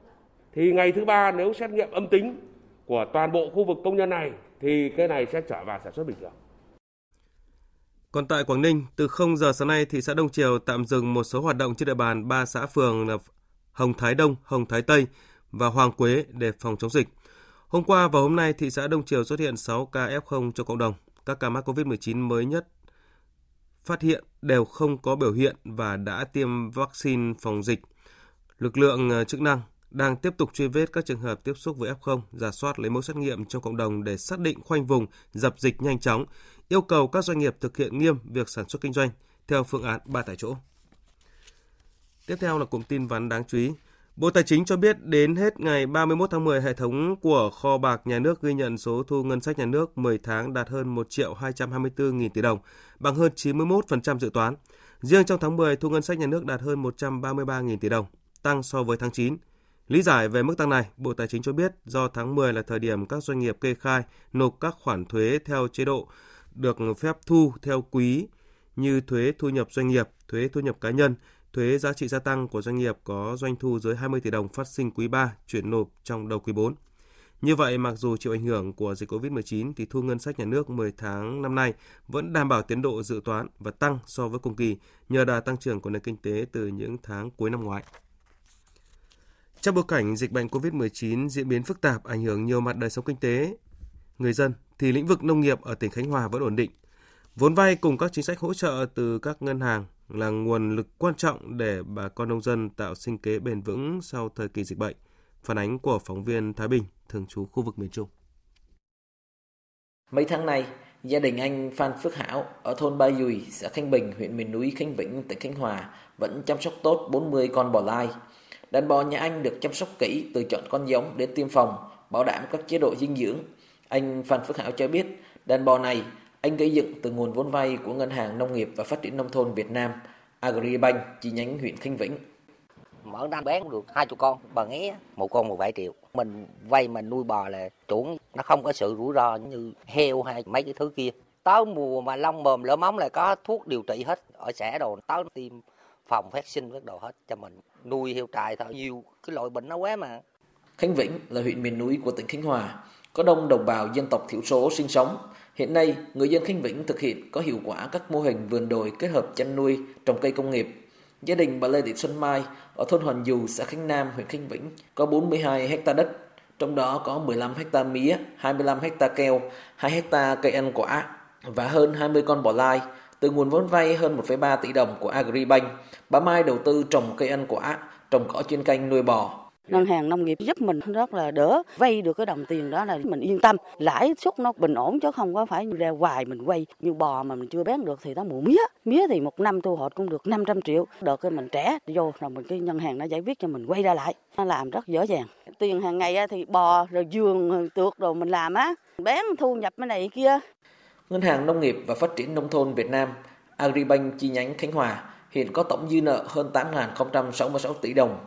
Thì ngày thứ ba nếu xét nghiệm âm tính của toàn bộ khu vực công nhân này thì cái này sẽ trở vào sản xuất bình thường. Còn tại Quảng Ninh, từ 0 giờ sáng nay, thị xã Đông Triều tạm dừng một số hoạt động trên địa bàn ba xã phường là Hồng Thái Đông, Hồng Thái Tây và Hoàng Quế để phòng chống dịch. Hôm qua và hôm nay, thị xã Đông Triều xuất hiện 6 ca F0 cho cộng đồng. Các ca mắc COVID-19 mới nhất phát hiện đều không có biểu hiện và đã tiêm vaccine phòng dịch. Lực lượng ờ, chức năng đang tiếp tục truy vết các trường hợp tiếp xúc với F0, giả soát lấy mẫu xét nghiệm trong cộng đồng để xác định khoanh vùng, dập dịch nhanh chóng, yêu cầu các doanh nghiệp thực hiện nghiêm việc sản xuất kinh doanh theo phương án ba tại chỗ. Tiếp theo là cụm tin vắn đáng chú ý. Bộ Tài chính cho biết đến hết ngày 31 tháng 10, hệ thống của kho bạc nhà nước ghi nhận số thu ngân sách nhà nước 10 tháng đạt hơn 1 triệu 224 nghìn tỷ đồng, bằng hơn 91% dự toán. Riêng trong tháng 10, thu ngân sách nhà nước đạt hơn 133 nghìn tỷ đồng, tăng so với tháng 9. Lý giải về mức tăng này, Bộ Tài chính cho biết do tháng 10 là thời điểm các doanh nghiệp kê khai nộp các khoản thuế theo chế độ được phép thu theo quý như thuế thu nhập doanh nghiệp, thuế thu nhập cá nhân, thuế giá trị gia tăng của doanh nghiệp có doanh thu dưới 20 tỷ đồng phát sinh quý 3 chuyển nộp trong đầu quý 4. Như vậy, mặc dù chịu ảnh hưởng của dịch COVID-19 thì thu ngân sách nhà nước 10 tháng năm nay vẫn đảm bảo tiến độ dự toán và tăng so với cùng kỳ nhờ đà tăng trưởng của nền kinh tế từ những tháng cuối năm ngoái. Trong bối cảnh dịch bệnh COVID-19 diễn biến phức tạp ảnh hưởng nhiều mặt đời sống kinh tế, người dân thì lĩnh vực nông nghiệp ở tỉnh Khánh Hòa vẫn ổn định. Vốn vay cùng các chính sách hỗ trợ từ các ngân hàng là nguồn lực quan trọng để bà con nông dân tạo sinh kế bền vững sau thời kỳ dịch bệnh. Phản ánh của phóng viên Thái Bình, thường trú khu vực miền Trung. Mấy tháng nay, gia đình anh Phan Phước Hảo ở thôn Ba Dùi, xã Khánh Bình, huyện miền núi Khánh Vĩnh, tỉnh Khánh Hòa vẫn chăm sóc tốt 40 con bò lai. Đàn bò nhà anh được chăm sóc kỹ từ chọn con giống đến tiêm phòng, bảo đảm các chế độ dinh dưỡng. Anh Phan Phước Hảo cho biết, đàn bò này anh gây dựng từ nguồn vốn vay của Ngân hàng Nông nghiệp và Phát triển Nông thôn Việt Nam, Agribank, chi nhánh huyện Khánh Vĩnh. Mở năm bán được hai chục con, bà nghé, một con một vài triệu. Mình vay mình nuôi bò là chuẩn, nó không có sự rủi ro như heo hay mấy cái thứ kia. Tới mùa mà lông bờm lỡ móng là có thuốc điều trị hết ở xã đồ, tới tiêm phòng phát sinh bắt đầu hết cho mình. Nuôi heo trại thôi. Nhiều cái loại bệnh nó quá mà. Khánh Vĩnh là huyện miền núi của tỉnh Khánh Hòa, có đông đồng bào dân tộc thiểu số sinh sống. Hiện nay, người dân Khánh Vĩnh thực hiện có hiệu quả các mô hình vườn đồi kết hợp chăn nuôi trồng cây công nghiệp. Gia đình bà Lê Thị Xuân Mai ở thôn Hoàn Dù, xã Khánh Nam, huyện Khánh Vĩnh có 42 hecta đất, trong đó có 15 hecta mía 25 hecta keo 2 hecta cây ăn quả và hơn 20 con bò lai từ nguồn vốn vay hơn 1,3 tỷ đồng của Agribank, bà Mai đầu tư trồng cây ăn quả, trồng cỏ chuyên canh nuôi bò. Ngân hàng nông nghiệp giúp mình rất là đỡ vay được cái đồng tiền đó là mình yên tâm. Lãi suất nó bình ổn chứ không có phải ra hoài mình quay. Như bò mà mình chưa bán được thì nó mùa mía. Mía thì một năm thu hoạch cũng được 500 triệu. Được cái mình trẻ vô rồi mình cái ngân hàng nó giải quyết cho mình quay ra lại. Nó làm rất dễ dàng. Tiền hàng ngày thì bò rồi giường tược đồ mình làm á. Bán thu nhập cái này kia. Ngân hàng Nông nghiệp và Phát triển Nông thôn Việt Nam, Agribank chi nhánh Khánh Hòa hiện có tổng dư nợ hơn 8.066 tỷ đồng.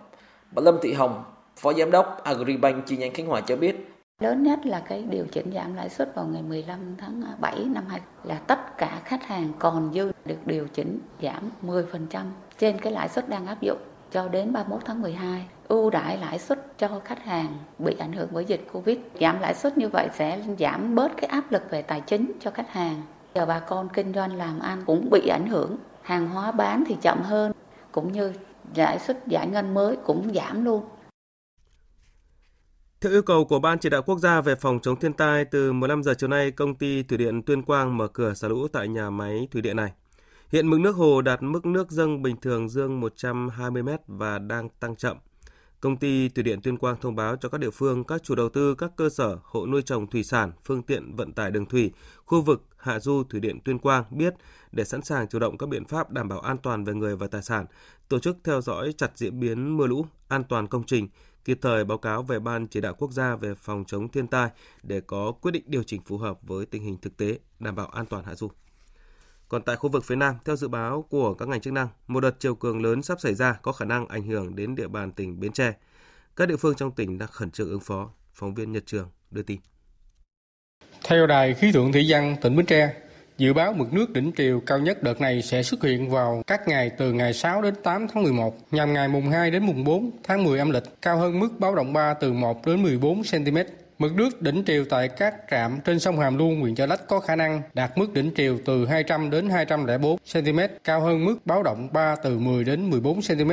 Bà Lâm Thị Hồng, Phó Giám đốc Agribank chi nhánh Khánh Hòa cho biết, Lớn nhất là cái điều chỉnh giảm lãi suất vào ngày 15 tháng 7 năm 2 là tất cả khách hàng còn dư được điều chỉnh giảm 10% trên cái lãi suất đang áp dụng cho đến 31 tháng 12 ưu đãi lãi suất cho khách hàng bị ảnh hưởng bởi dịch Covid. Giảm lãi suất như vậy sẽ giảm bớt cái áp lực về tài chính cho khách hàng. Giờ bà con kinh doanh làm ăn cũng bị ảnh hưởng, hàng hóa bán thì chậm hơn, cũng như lãi suất giải ngân mới cũng giảm luôn. Theo yêu cầu của Ban Chỉ đạo Quốc gia về phòng chống thiên tai, từ 15 giờ chiều nay, công ty Thủy điện Tuyên Quang mở cửa xả lũ tại nhà máy thủy điện này. Hiện mực nước hồ đạt mức nước dâng bình thường dương 120 m và đang tăng chậm. Công ty Thủy điện Tuyên Quang thông báo cho các địa phương, các chủ đầu tư, các cơ sở, hộ nuôi trồng thủy sản, phương tiện vận tải đường thủy, khu vực hạ du Thủy điện Tuyên Quang biết để sẵn sàng chủ động các biện pháp đảm bảo an toàn về người và tài sản, tổ chức theo dõi chặt diễn biến mưa lũ, an toàn công trình, kịp thời báo cáo về Ban chỉ đạo quốc gia về phòng chống thiên tai để có quyết định điều chỉnh phù hợp với tình hình thực tế, đảm bảo an toàn hạ du. Còn tại khu vực phía Nam, theo dự báo của các ngành chức năng, một đợt chiều cường lớn sắp xảy ra có khả năng ảnh hưởng đến địa bàn tỉnh Bến Tre. Các địa phương trong tỉnh đang khẩn trương ứng phó. Phóng viên Nhật Trường đưa tin. Theo Đài Khí tượng Thủy văn tỉnh Bến Tre, Dự báo mực nước đỉnh triều cao nhất đợt này sẽ xuất hiện vào các ngày từ ngày 6 đến 8 tháng 11, nhằm ngày mùng 2 đến mùng 4 tháng 10 âm lịch, cao hơn mức báo động 3 từ 1 đến 14 cm. Mực nước đỉnh triều tại các trạm trên sông Hàm Luông, huyện Chợ Lách có khả năng đạt mức đỉnh triều từ 200 đến 204 cm, cao hơn mức báo động 3 từ 10 đến 14 cm.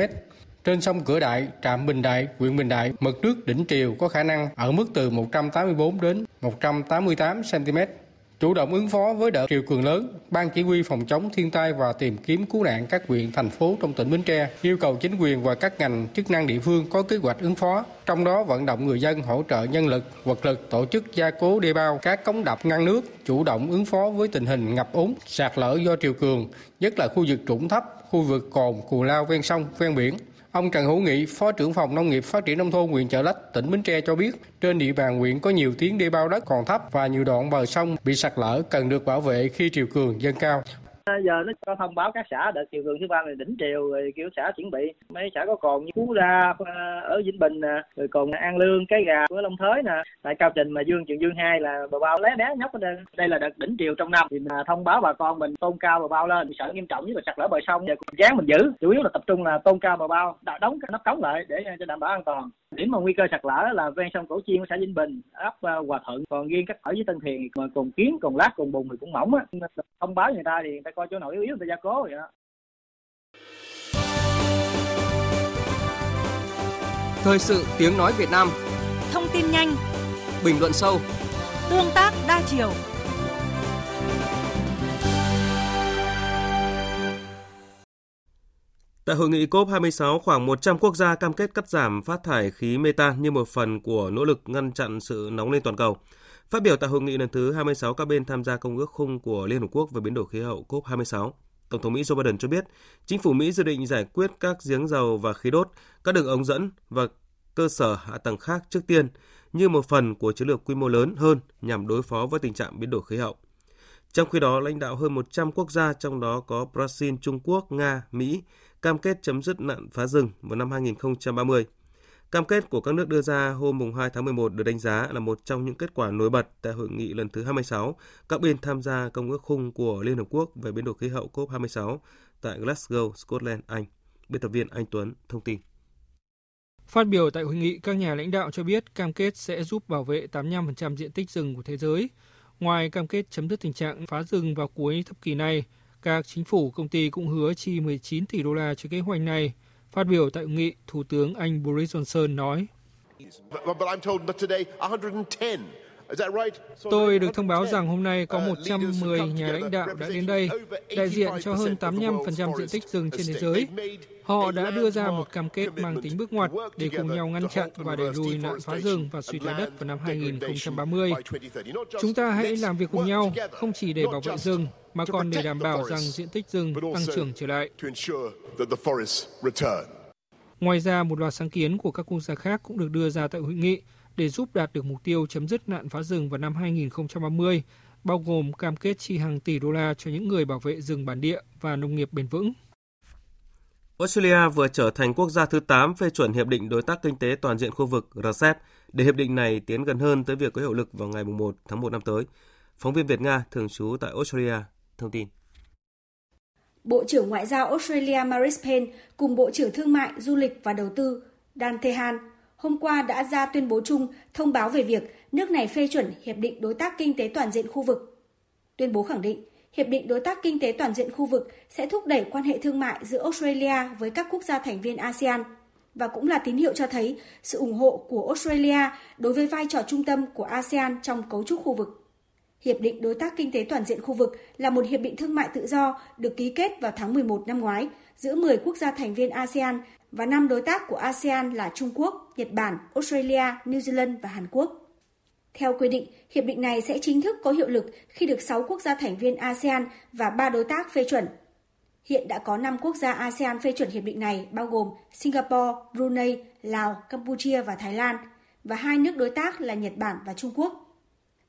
Trên sông Cửa Đại, trạm Bình Đại, huyện Bình Đại, mực nước đỉnh triều có khả năng ở mức từ 184 đến 188 cm. Chủ động ứng phó với đợt triều cường lớn, Ban Chỉ huy phòng chống thiên tai và tìm kiếm cứu nạn các huyện, thành phố trong tỉnh Bến Tre yêu cầu chính quyền và các ngành chức năng địa phương có kế hoạch ứng phó, trong đó vận động người dân hỗ trợ nhân lực, vật lực tổ chức gia cố đê bao, các cống đập ngăn nước, chủ động ứng phó với tình hình ngập úng, sạt lở do triều cường, nhất là khu vực trũng thấp, khu vực cồn, cù lao ven sông, ven biển. Ông Trần Hữu Nghị, Phó trưởng phòng Nông nghiệp Phát triển nông thôn huyện Chợ Lách, tỉnh Bến Tre cho biết, trên địa bàn huyện có nhiều tuyến đê bao đất còn thấp và nhiều đoạn bờ sông bị sạt lở cần được bảo vệ khi triều cường dâng cao. Ờ, giờ nó có thông báo các xã đợt chiều cường thứ ba này đỉnh triều, rồi kiểu xã chuẩn bị. Mấy xã có còn như phú ra ờ, ở vĩnh bình nè, rồi còn an lương, cái gà của long thới nè. Tại cao trình mà dương, trường dương hai là bờ bao lé bé nhóc ở đây đây là đợt đỉnh triều trong năm. Thì mà thông báo bà con mình tôn cao bờ bao lên sợ nghiêm trọng nhất là sạt lở bờ sông. Giờ dán mình giữ, chủ yếu là tập trung là tôn cao bờ bao đóng cái nắp cống lại để cho đảm bảo an toàn điểm mà nguy cơ sạt lở là ven sông cổ chiên của xã vĩnh bình ấp hòa thuận. Còn riêng các ở dưới tân thiền mà còn kiến còn lát còn bùn thì cũng mỏng á. Thông báo người ta thì người ta coi chỗ nào yếu yếu người ta gia cố vậy đó. Thời sự tiếng nói Việt Nam. Thông tin nhanh. Bình luận sâu. Tương tác đa chiều Tại hội nghị COP26, khoảng 100 quốc gia cam kết cắt giảm phát thải khí metan như một phần của nỗ lực ngăn chặn sự nóng lên toàn cầu. Phát biểu tại hội nghị lần thứ 26 các bên tham gia Công ước khung của Liên Hợp Quốc về biến đổi khí hậu COP26, Tổng thống Mỹ Joe Biden cho biết chính phủ Mỹ dự định giải quyết các giếng dầu và khí đốt, các đường ống dẫn và cơ sở hạ tầng khác trước tiên như một phần của chiến lược quy mô lớn hơn nhằm đối phó với tình trạng biến đổi khí hậu. Trong khi đó, lãnh đạo hơn 100 quốc gia trong đó có Brazil, Trung Quốc, Nga, Mỹ cam kết chấm dứt nạn phá rừng vào năm 2030. Cam kết của các nước đưa ra hôm 2 tháng 11 được đánh giá là một trong những kết quả nổi bật tại hội nghị lần thứ 26 các bên tham gia Công ước khung của Liên Hợp Quốc về biến đổi khí hậu COP26 tại Glasgow, Scotland, Anh. Biên tập viên Anh Tuấn thông tin. Phát biểu tại hội nghị, các nhà lãnh đạo cho biết cam kết sẽ giúp bảo vệ 85% diện tích rừng của thế giới. Ngoài cam kết chấm dứt tình trạng phá rừng vào cuối thập kỷ này, các chính phủ công ty cũng hứa chi 19 tỷ đô la cho kế hoạch này. Phát biểu tại hội nghị, Thủ tướng Anh Boris Johnson nói, Tôi được thông báo rằng hôm nay có 110 nhà lãnh đạo đã đến đây, đại diện cho hơn 85% diện tích rừng trên thế giới. Họ đã đưa ra một cam kết mang tính bước ngoặt để cùng nhau ngăn chặn và đẩy lùi nạn phá rừng và suy thoái đất vào năm 2030. Chúng ta hãy làm việc cùng nhau, không chỉ để bảo vệ rừng, mà còn để đảm bảo rằng diện tích rừng tăng trưởng trở lại. Ngoài ra, một loạt sáng kiến của các quốc gia khác cũng được đưa ra tại hội nghị để giúp đạt được mục tiêu chấm dứt nạn phá rừng vào năm 2030, bao gồm cam kết chi hàng tỷ đô la cho những người bảo vệ rừng bản địa và nông nghiệp bền vững. Australia vừa trở thành quốc gia thứ 8 phê chuẩn Hiệp định Đối tác Kinh tế Toàn diện khu vực RCEP để hiệp định này tiến gần hơn tới việc có hiệu lực vào ngày 1 tháng 1 năm tới. Phóng viên Việt Nga thường trú tại Australia thông tin. Bộ trưởng Ngoại giao Australia Maris Payne cùng Bộ trưởng Thương mại, Du lịch và Đầu tư Dan Tehan hôm qua đã ra tuyên bố chung thông báo về việc nước này phê chuẩn Hiệp định Đối tác Kinh tế Toàn diện khu vực. Tuyên bố khẳng định, Hiệp định Đối tác Kinh tế Toàn diện khu vực sẽ thúc đẩy quan hệ thương mại giữa Australia với các quốc gia thành viên ASEAN và cũng là tín hiệu cho thấy sự ủng hộ của Australia đối với vai trò trung tâm của ASEAN trong cấu trúc khu vực. Hiệp định Đối tác Kinh tế Toàn diện khu vực là một hiệp định thương mại tự do được ký kết vào tháng 11 năm ngoái giữa 10 quốc gia thành viên ASEAN và năm đối tác của ASEAN là Trung Quốc, Nhật Bản, Australia, New Zealand và Hàn Quốc. Theo quy định, hiệp định này sẽ chính thức có hiệu lực khi được 6 quốc gia thành viên ASEAN và 3 đối tác phê chuẩn. Hiện đã có 5 quốc gia ASEAN phê chuẩn hiệp định này bao gồm Singapore, Brunei, Lào, Campuchia và Thái Lan và hai nước đối tác là Nhật Bản và Trung Quốc.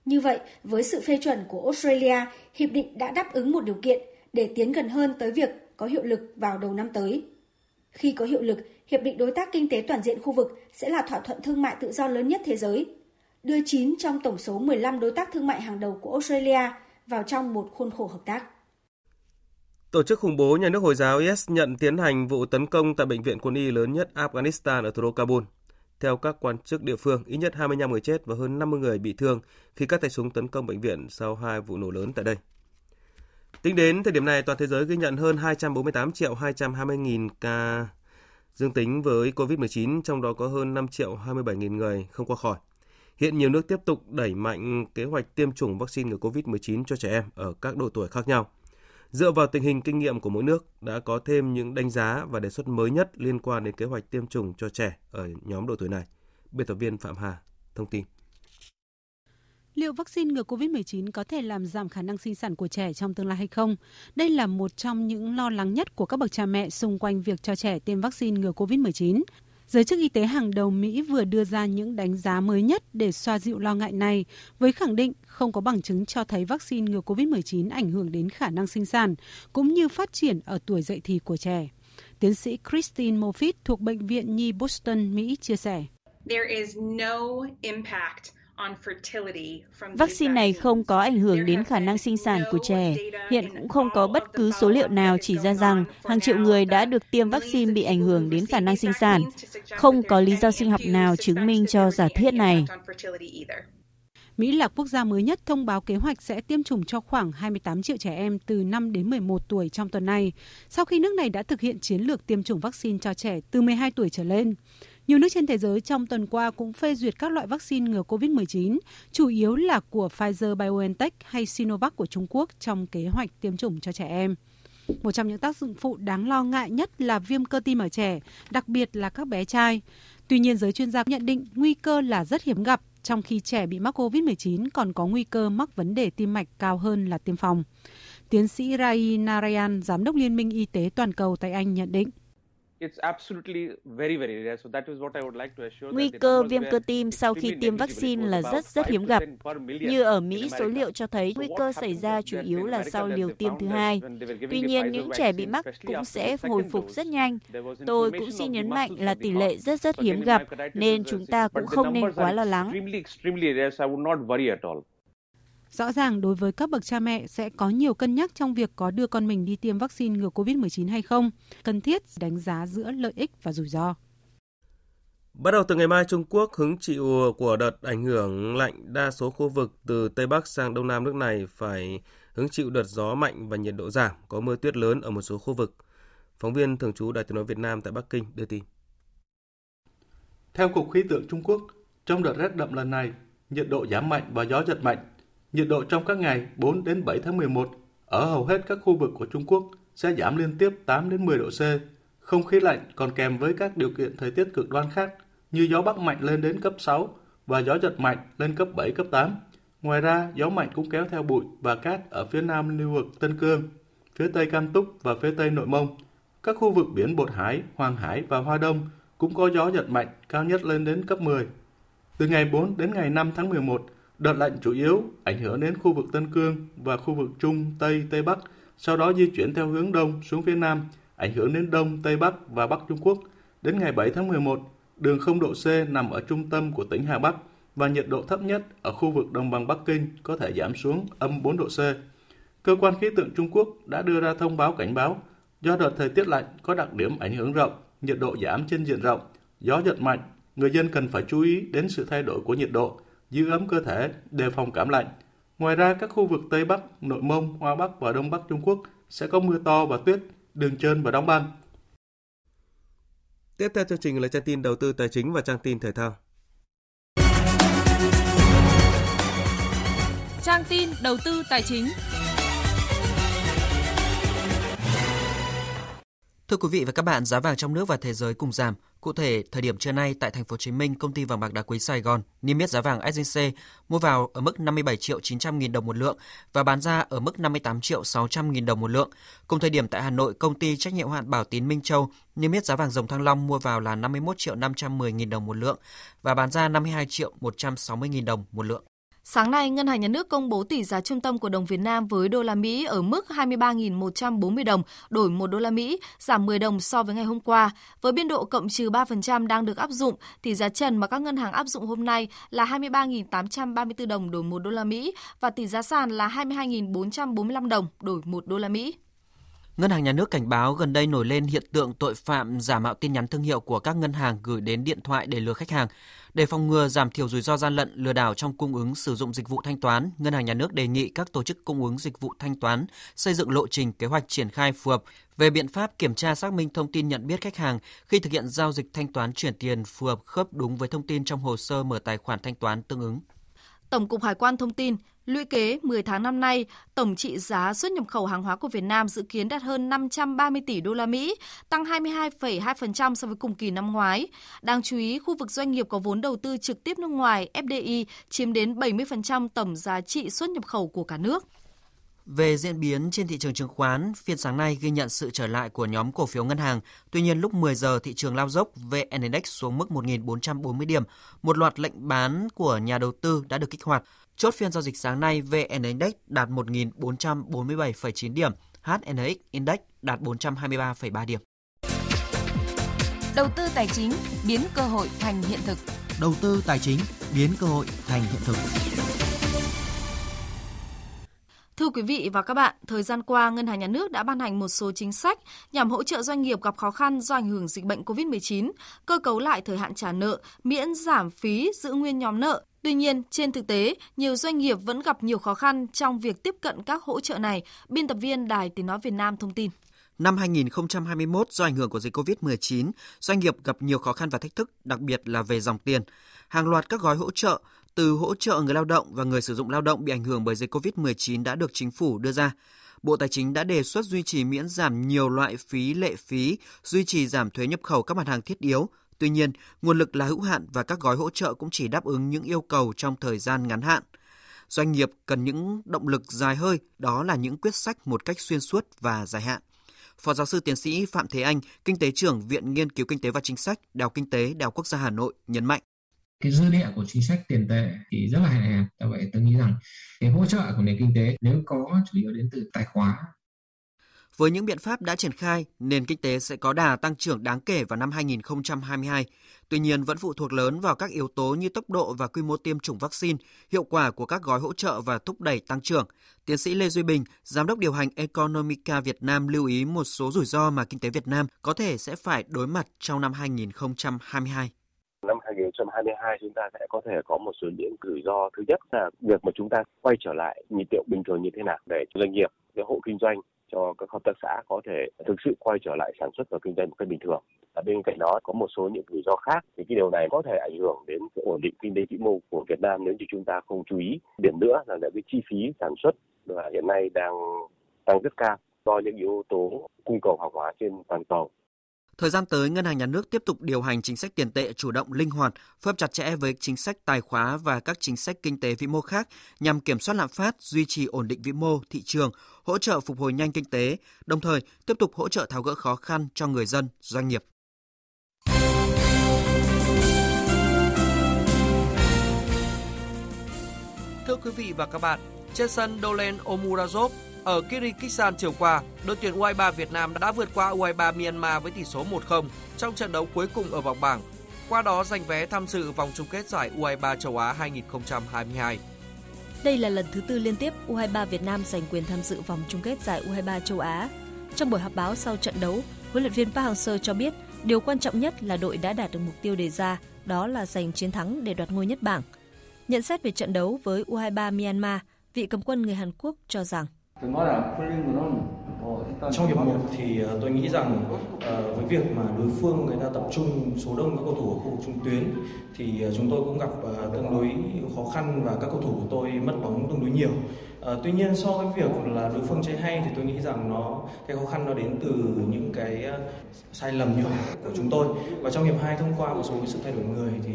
Như vậy, với sự phê chuẩn của Australia, hiệp định đã đáp ứng một điều kiện để tiến gần hơn tới việc có hiệu lực vào đầu năm tới. Khi có hiệu lực, Hiệp định Đối tác Kinh tế Toàn diện khu vực sẽ là thỏa thuận thương mại tự do lớn nhất thế giới, đưa 9 trong tổng số 15 đối tác thương mại hàng đầu của Australia vào trong một khuôn khổ hợp tác. Tổ chức khủng bố nhà nước Hồi giáo IS nhận tiến hành vụ tấn công tại bệnh viện quân y lớn nhất Afghanistan ở thủ đô Kabul. Theo các quan chức địa phương, ít nhất 25 người chết và hơn 50 người bị thương khi các tay súng tấn công bệnh viện sau hai vụ nổ lớn tại đây. Tính đến thời điểm này, toàn thế giới ghi nhận hơn 248 triệu 220 nghìn ca dương tính với COVID-19, trong đó có hơn 5 triệu 27 nghìn người không qua khỏi. Hiện nhiều nước tiếp tục đẩy mạnh kế hoạch tiêm chủng vaccine ngừa COVID-19 cho trẻ em ở các độ tuổi khác nhau. Dựa vào tình hình kinh nghiệm của mỗi nước đã có thêm những đánh giá và đề xuất mới nhất liên quan đến kế hoạch tiêm chủng cho trẻ ở nhóm độ tuổi này. Biên tập viên Phạm Hà thông tin. Liệu vaccine ngừa COVID-19 có thể làm giảm khả năng sinh sản của trẻ trong tương lai hay không? Đây là một trong những lo lắng nhất của các bậc cha mẹ xung quanh việc cho trẻ tiêm vaccine ngừa COVID-19. Giới chức y tế hàng đầu Mỹ vừa đưa ra những đánh giá mới nhất để xoa dịu lo ngại này, với khẳng định không có bằng chứng cho thấy vaccine ngừa COVID-19 ảnh hưởng đến khả năng sinh sản, cũng như phát triển ở tuổi dậy thì của trẻ. Tiến sĩ Christine Moffitt thuộc Bệnh viện Nhi Boston, Mỹ chia sẻ. There is no impact Vaccine này không có ảnh hưởng đến khả năng sinh sản của trẻ. Hiện cũng không có bất cứ số liệu nào chỉ ra rằng hàng triệu người đã được tiêm vaccine bị ảnh hưởng đến khả năng sinh sản. Không có lý do sinh học nào chứng minh cho giả thiết này. Mỹ là quốc gia mới nhất thông báo kế hoạch sẽ tiêm chủng cho khoảng 28 triệu trẻ em từ 5 đến 11 tuổi trong tuần này, sau khi nước này đã thực hiện chiến lược tiêm chủng vaccine cho trẻ từ 12 tuổi trở lên. Nhiều nước trên thế giới trong tuần qua cũng phê duyệt các loại vaccine ngừa COVID-19, chủ yếu là của Pfizer-BioNTech hay Sinovac của Trung Quốc trong kế hoạch tiêm chủng cho trẻ em. Một trong những tác dụng phụ đáng lo ngại nhất là viêm cơ tim ở trẻ, đặc biệt là các bé trai. Tuy nhiên, giới chuyên gia nhận định nguy cơ là rất hiếm gặp, trong khi trẻ bị mắc COVID-19 còn có nguy cơ mắc vấn đề tim mạch cao hơn là tiêm phòng. Tiến sĩ Rai Narayan, Giám đốc Liên minh Y tế Toàn cầu tại Anh nhận định. Nguy cơ viêm cơ tim sau khi tiêm vaccine là rất rất hiếm gặp. Như ở Mỹ, số liệu cho thấy nguy cơ xảy ra chủ yếu là sau liều tiêm thứ hai. Tuy nhiên, những trẻ bị mắc cũng sẽ hồi phục rất nhanh. Tôi cũng xin nhấn mạnh là tỷ lệ rất rất hiếm gặp, nên chúng ta cũng không nên quá lo lắng. Rõ ràng đối với các bậc cha mẹ sẽ có nhiều cân nhắc trong việc có đưa con mình đi tiêm vaccine ngừa COVID-19 hay không, cần thiết đánh giá giữa lợi ích và rủi ro. Bắt đầu từ ngày mai, Trung Quốc hứng chịu của đợt ảnh hưởng lạnh đa số khu vực từ Tây Bắc sang Đông Nam nước này phải hứng chịu đợt gió mạnh và nhiệt độ giảm, có mưa tuyết lớn ở một số khu vực. Phóng viên thường trú Đài tiếng nói Việt Nam tại Bắc Kinh đưa tin. Theo Cục Khí tượng Trung Quốc, trong đợt rét đậm lần này, nhiệt độ giảm mạnh và gió giật mạnh Nhiệt độ trong các ngày 4 đến 7 tháng 11 ở hầu hết các khu vực của Trung Quốc sẽ giảm liên tiếp 8 đến 10 độ C. Không khí lạnh còn kèm với các điều kiện thời tiết cực đoan khác như gió bắc mạnh lên đến cấp 6 và gió giật mạnh lên cấp 7, cấp 8. Ngoài ra, gió mạnh cũng kéo theo bụi và cát ở phía nam lưu vực Tân Cương, phía tây Cam Túc và phía tây Nội Mông. Các khu vực biển Bột Hải, Hoàng Hải và Hoa Đông cũng có gió giật mạnh cao nhất lên đến cấp 10. Từ ngày 4 đến ngày 5 tháng 11, Đợt lạnh chủ yếu ảnh hưởng đến khu vực Tân Cương và khu vực Trung, Tây, Tây Bắc, sau đó di chuyển theo hướng đông xuống phía Nam, ảnh hưởng đến Đông, Tây Bắc và Bắc Trung Quốc. Đến ngày 7 tháng 11, đường 0 độ C nằm ở trung tâm của tỉnh Hà Bắc và nhiệt độ thấp nhất ở khu vực đồng bằng Bắc Kinh có thể giảm xuống âm 4 độ C. Cơ quan khí tượng Trung Quốc đã đưa ra thông báo cảnh báo do đợt thời tiết lạnh có đặc điểm ảnh hưởng rộng, nhiệt độ giảm trên diện rộng, gió giật mạnh, người dân cần phải chú ý đến sự thay đổi của nhiệt độ giữ ấm cơ thể, đề phòng cảm lạnh. Ngoài ra, các khu vực Tây Bắc, Nội Mông, Hoa Bắc và Đông Bắc Trung Quốc sẽ có mưa to và tuyết, đường trơn và đóng băng. Tiếp theo chương trình là trang tin đầu tư tài chính và trang tin thể thao. Trang tin đầu tư tài chính. Thưa quý vị và các bạn, giá vàng trong nước và thế giới cùng giảm. Cụ thể, thời điểm trưa nay tại thành phố Hồ Chí Minh, công ty vàng bạc đá quý Sài Gòn niêm yết giá vàng SJC mua vào ở mức 57 triệu 900 000 đồng một lượng và bán ra ở mức 58 triệu 600 000 đồng một lượng. Cùng thời điểm tại Hà Nội, công ty trách nhiệm hạn Bảo Tín Minh Châu niêm yết giá vàng dòng thăng long mua vào là 51 triệu 510 000 đồng một lượng và bán ra 52 triệu 160 000 đồng một lượng. Sáng nay, Ngân hàng Nhà nước công bố tỷ giá trung tâm của đồng Việt Nam với đô la Mỹ ở mức 23.140 đồng đổi 1 đô la Mỹ, giảm 10 đồng so với ngày hôm qua. Với biên độ cộng trừ 3% đang được áp dụng, tỷ giá trần mà các ngân hàng áp dụng hôm nay là 23.834 đồng đổi 1 đô la Mỹ và tỷ giá sàn là 22.445 đồng đổi 1 đô la Mỹ. Ngân hàng Nhà nước cảnh báo gần đây nổi lên hiện tượng tội phạm giả mạo tin nhắn thương hiệu của các ngân hàng gửi đến điện thoại để lừa khách hàng. Để phòng ngừa giảm thiểu rủi ro gian lận lừa đảo trong cung ứng sử dụng dịch vụ thanh toán, Ngân hàng Nhà nước đề nghị các tổ chức cung ứng dịch vụ thanh toán xây dựng lộ trình kế hoạch triển khai phù hợp về biện pháp kiểm tra xác minh thông tin nhận biết khách hàng khi thực hiện giao dịch thanh toán chuyển tiền phù hợp khớp đúng với thông tin trong hồ sơ mở tài khoản thanh toán tương ứng. Tổng cục Hải quan thông tin, lũy kế 10 tháng năm nay, tổng trị giá xuất nhập khẩu hàng hóa của Việt Nam dự kiến đạt hơn 530 tỷ đô la Mỹ, tăng 22,2% so với cùng kỳ năm ngoái. Đáng chú ý, khu vực doanh nghiệp có vốn đầu tư trực tiếp nước ngoài FDI chiếm đến 70% tổng giá trị xuất nhập khẩu của cả nước. Về diễn biến trên thị trường chứng khoán, phiên sáng nay ghi nhận sự trở lại của nhóm cổ phiếu ngân hàng. Tuy nhiên lúc 10 giờ thị trường lao dốc, VN Index xuống mức 1.440 điểm. Một loạt lệnh bán của nhà đầu tư đã được kích hoạt. Chốt phiên giao dịch sáng nay, VN Index đạt 1.447,9 điểm, HNX Index đạt 423,3 điểm. Đầu tư tài chính biến cơ hội thành hiện thực. Đầu tư tài chính biến cơ hội thành hiện thực. Thưa quý vị và các bạn, thời gian qua, Ngân hàng Nhà nước đã ban hành một số chính sách nhằm hỗ trợ doanh nghiệp gặp khó khăn do ảnh hưởng dịch bệnh COVID-19, cơ cấu lại thời hạn trả nợ, miễn giảm phí, giữ nguyên nhóm nợ. Tuy nhiên, trên thực tế, nhiều doanh nghiệp vẫn gặp nhiều khó khăn trong việc tiếp cận các hỗ trợ này, biên tập viên Đài Tiếng Nói Việt Nam thông tin. Năm 2021, do ảnh hưởng của dịch COVID-19, doanh nghiệp gặp nhiều khó khăn và thách thức, đặc biệt là về dòng tiền. Hàng loạt các gói hỗ trợ từ hỗ trợ người lao động và người sử dụng lao động bị ảnh hưởng bởi dịch COVID-19 đã được chính phủ đưa ra. Bộ Tài chính đã đề xuất duy trì miễn giảm nhiều loại phí lệ phí, duy trì giảm thuế nhập khẩu các mặt hàng thiết yếu. Tuy nhiên, nguồn lực là hữu hạn và các gói hỗ trợ cũng chỉ đáp ứng những yêu cầu trong thời gian ngắn hạn. Doanh nghiệp cần những động lực dài hơi, đó là những quyết sách một cách xuyên suốt và dài hạn. Phó giáo sư tiến sĩ Phạm Thế Anh, Kinh tế trưởng Viện Nghiên cứu Kinh tế và Chính sách, Đại học Kinh tế, Đại học Quốc gia Hà Nội nhấn mạnh cái dư địa của chính sách tiền tệ thì rất là hạn hẹp do vậy tôi nghĩ rằng cái hỗ trợ của nền kinh tế nếu có chủ yếu đến từ tài khoá với những biện pháp đã triển khai, nền kinh tế sẽ có đà tăng trưởng đáng kể vào năm 2022. Tuy nhiên vẫn phụ thuộc lớn vào các yếu tố như tốc độ và quy mô tiêm chủng vaccine, hiệu quả của các gói hỗ trợ và thúc đẩy tăng trưởng. Tiến sĩ Lê Duy Bình, giám đốc điều hành Economica Việt Nam lưu ý một số rủi ro mà kinh tế Việt Nam có thể sẽ phải đối mặt trong năm 2022 năm 2022 chúng ta sẽ có thể có một số những rủi ro thứ nhất là việc mà chúng ta quay trở lại nhịp điệu bình thường như thế nào để doanh nghiệp, cái hộ kinh doanh cho các hợp tác xã có thể thực sự quay trở lại sản xuất và kinh doanh một cách bình thường. Và bên cạnh đó, có một số những rủi ro khác, thì cái điều này có thể ảnh hưởng đến sự ổn định kinh tế vĩ mô của Việt Nam nếu như chúng ta không chú ý. Điểm nữa là cái chi phí sản xuất là hiện nay đang tăng rất cao do những yếu tố cung cầu hàng hóa trên toàn cầu Thời gian tới, Ngân hàng Nhà nước tiếp tục điều hành chính sách tiền tệ chủ động linh hoạt, phối hợp chặt chẽ với chính sách tài khóa và các chính sách kinh tế vĩ mô khác nhằm kiểm soát lạm phát, duy trì ổn định vĩ mô, thị trường, hỗ trợ phục hồi nhanh kinh tế, đồng thời tiếp tục hỗ trợ tháo gỡ khó khăn cho người dân, doanh nghiệp. Thưa quý vị và các bạn, trên sân Dolen Omurazov, ở Kyrgyzstan chiều qua, đội tuyển U23 Việt Nam đã vượt qua U23 Myanmar với tỷ số 1-0 trong trận đấu cuối cùng ở vòng bảng, qua đó giành vé tham dự vòng chung kết giải U23 châu Á 2022. Đây là lần thứ tư liên tiếp U23 Việt Nam giành quyền tham dự vòng chung kết giải U23 châu Á. Trong buổi họp báo sau trận đấu, huấn luyện viên Park Hang-seo cho biết điều quan trọng nhất là đội đã đạt được mục tiêu đề ra, đó là giành chiến thắng để đoạt ngôi nhất bảng. Nhận xét về trận đấu với U23 Myanmar, vị cầm quân người Hàn Quốc cho rằng trong hiệp 1 thì ờ, tôi nghĩ rằng ờ, với việc mà đối phương người ta tập trung số đông các cầu thủ ở khu vực trung tuyến thì ờ, chúng tôi cũng gặp tương đối khó khăn và các cầu thủ của tôi mất bóng tương đối nhiều. tuy nhiên so với việc là đối phương chơi hay thì tôi nghĩ rằng nó cái khó khăn nó đến từ những cái sai lầm nhỏ của chúng tôi và trong hiệp 2 thông qua một số sự thay đổi người thì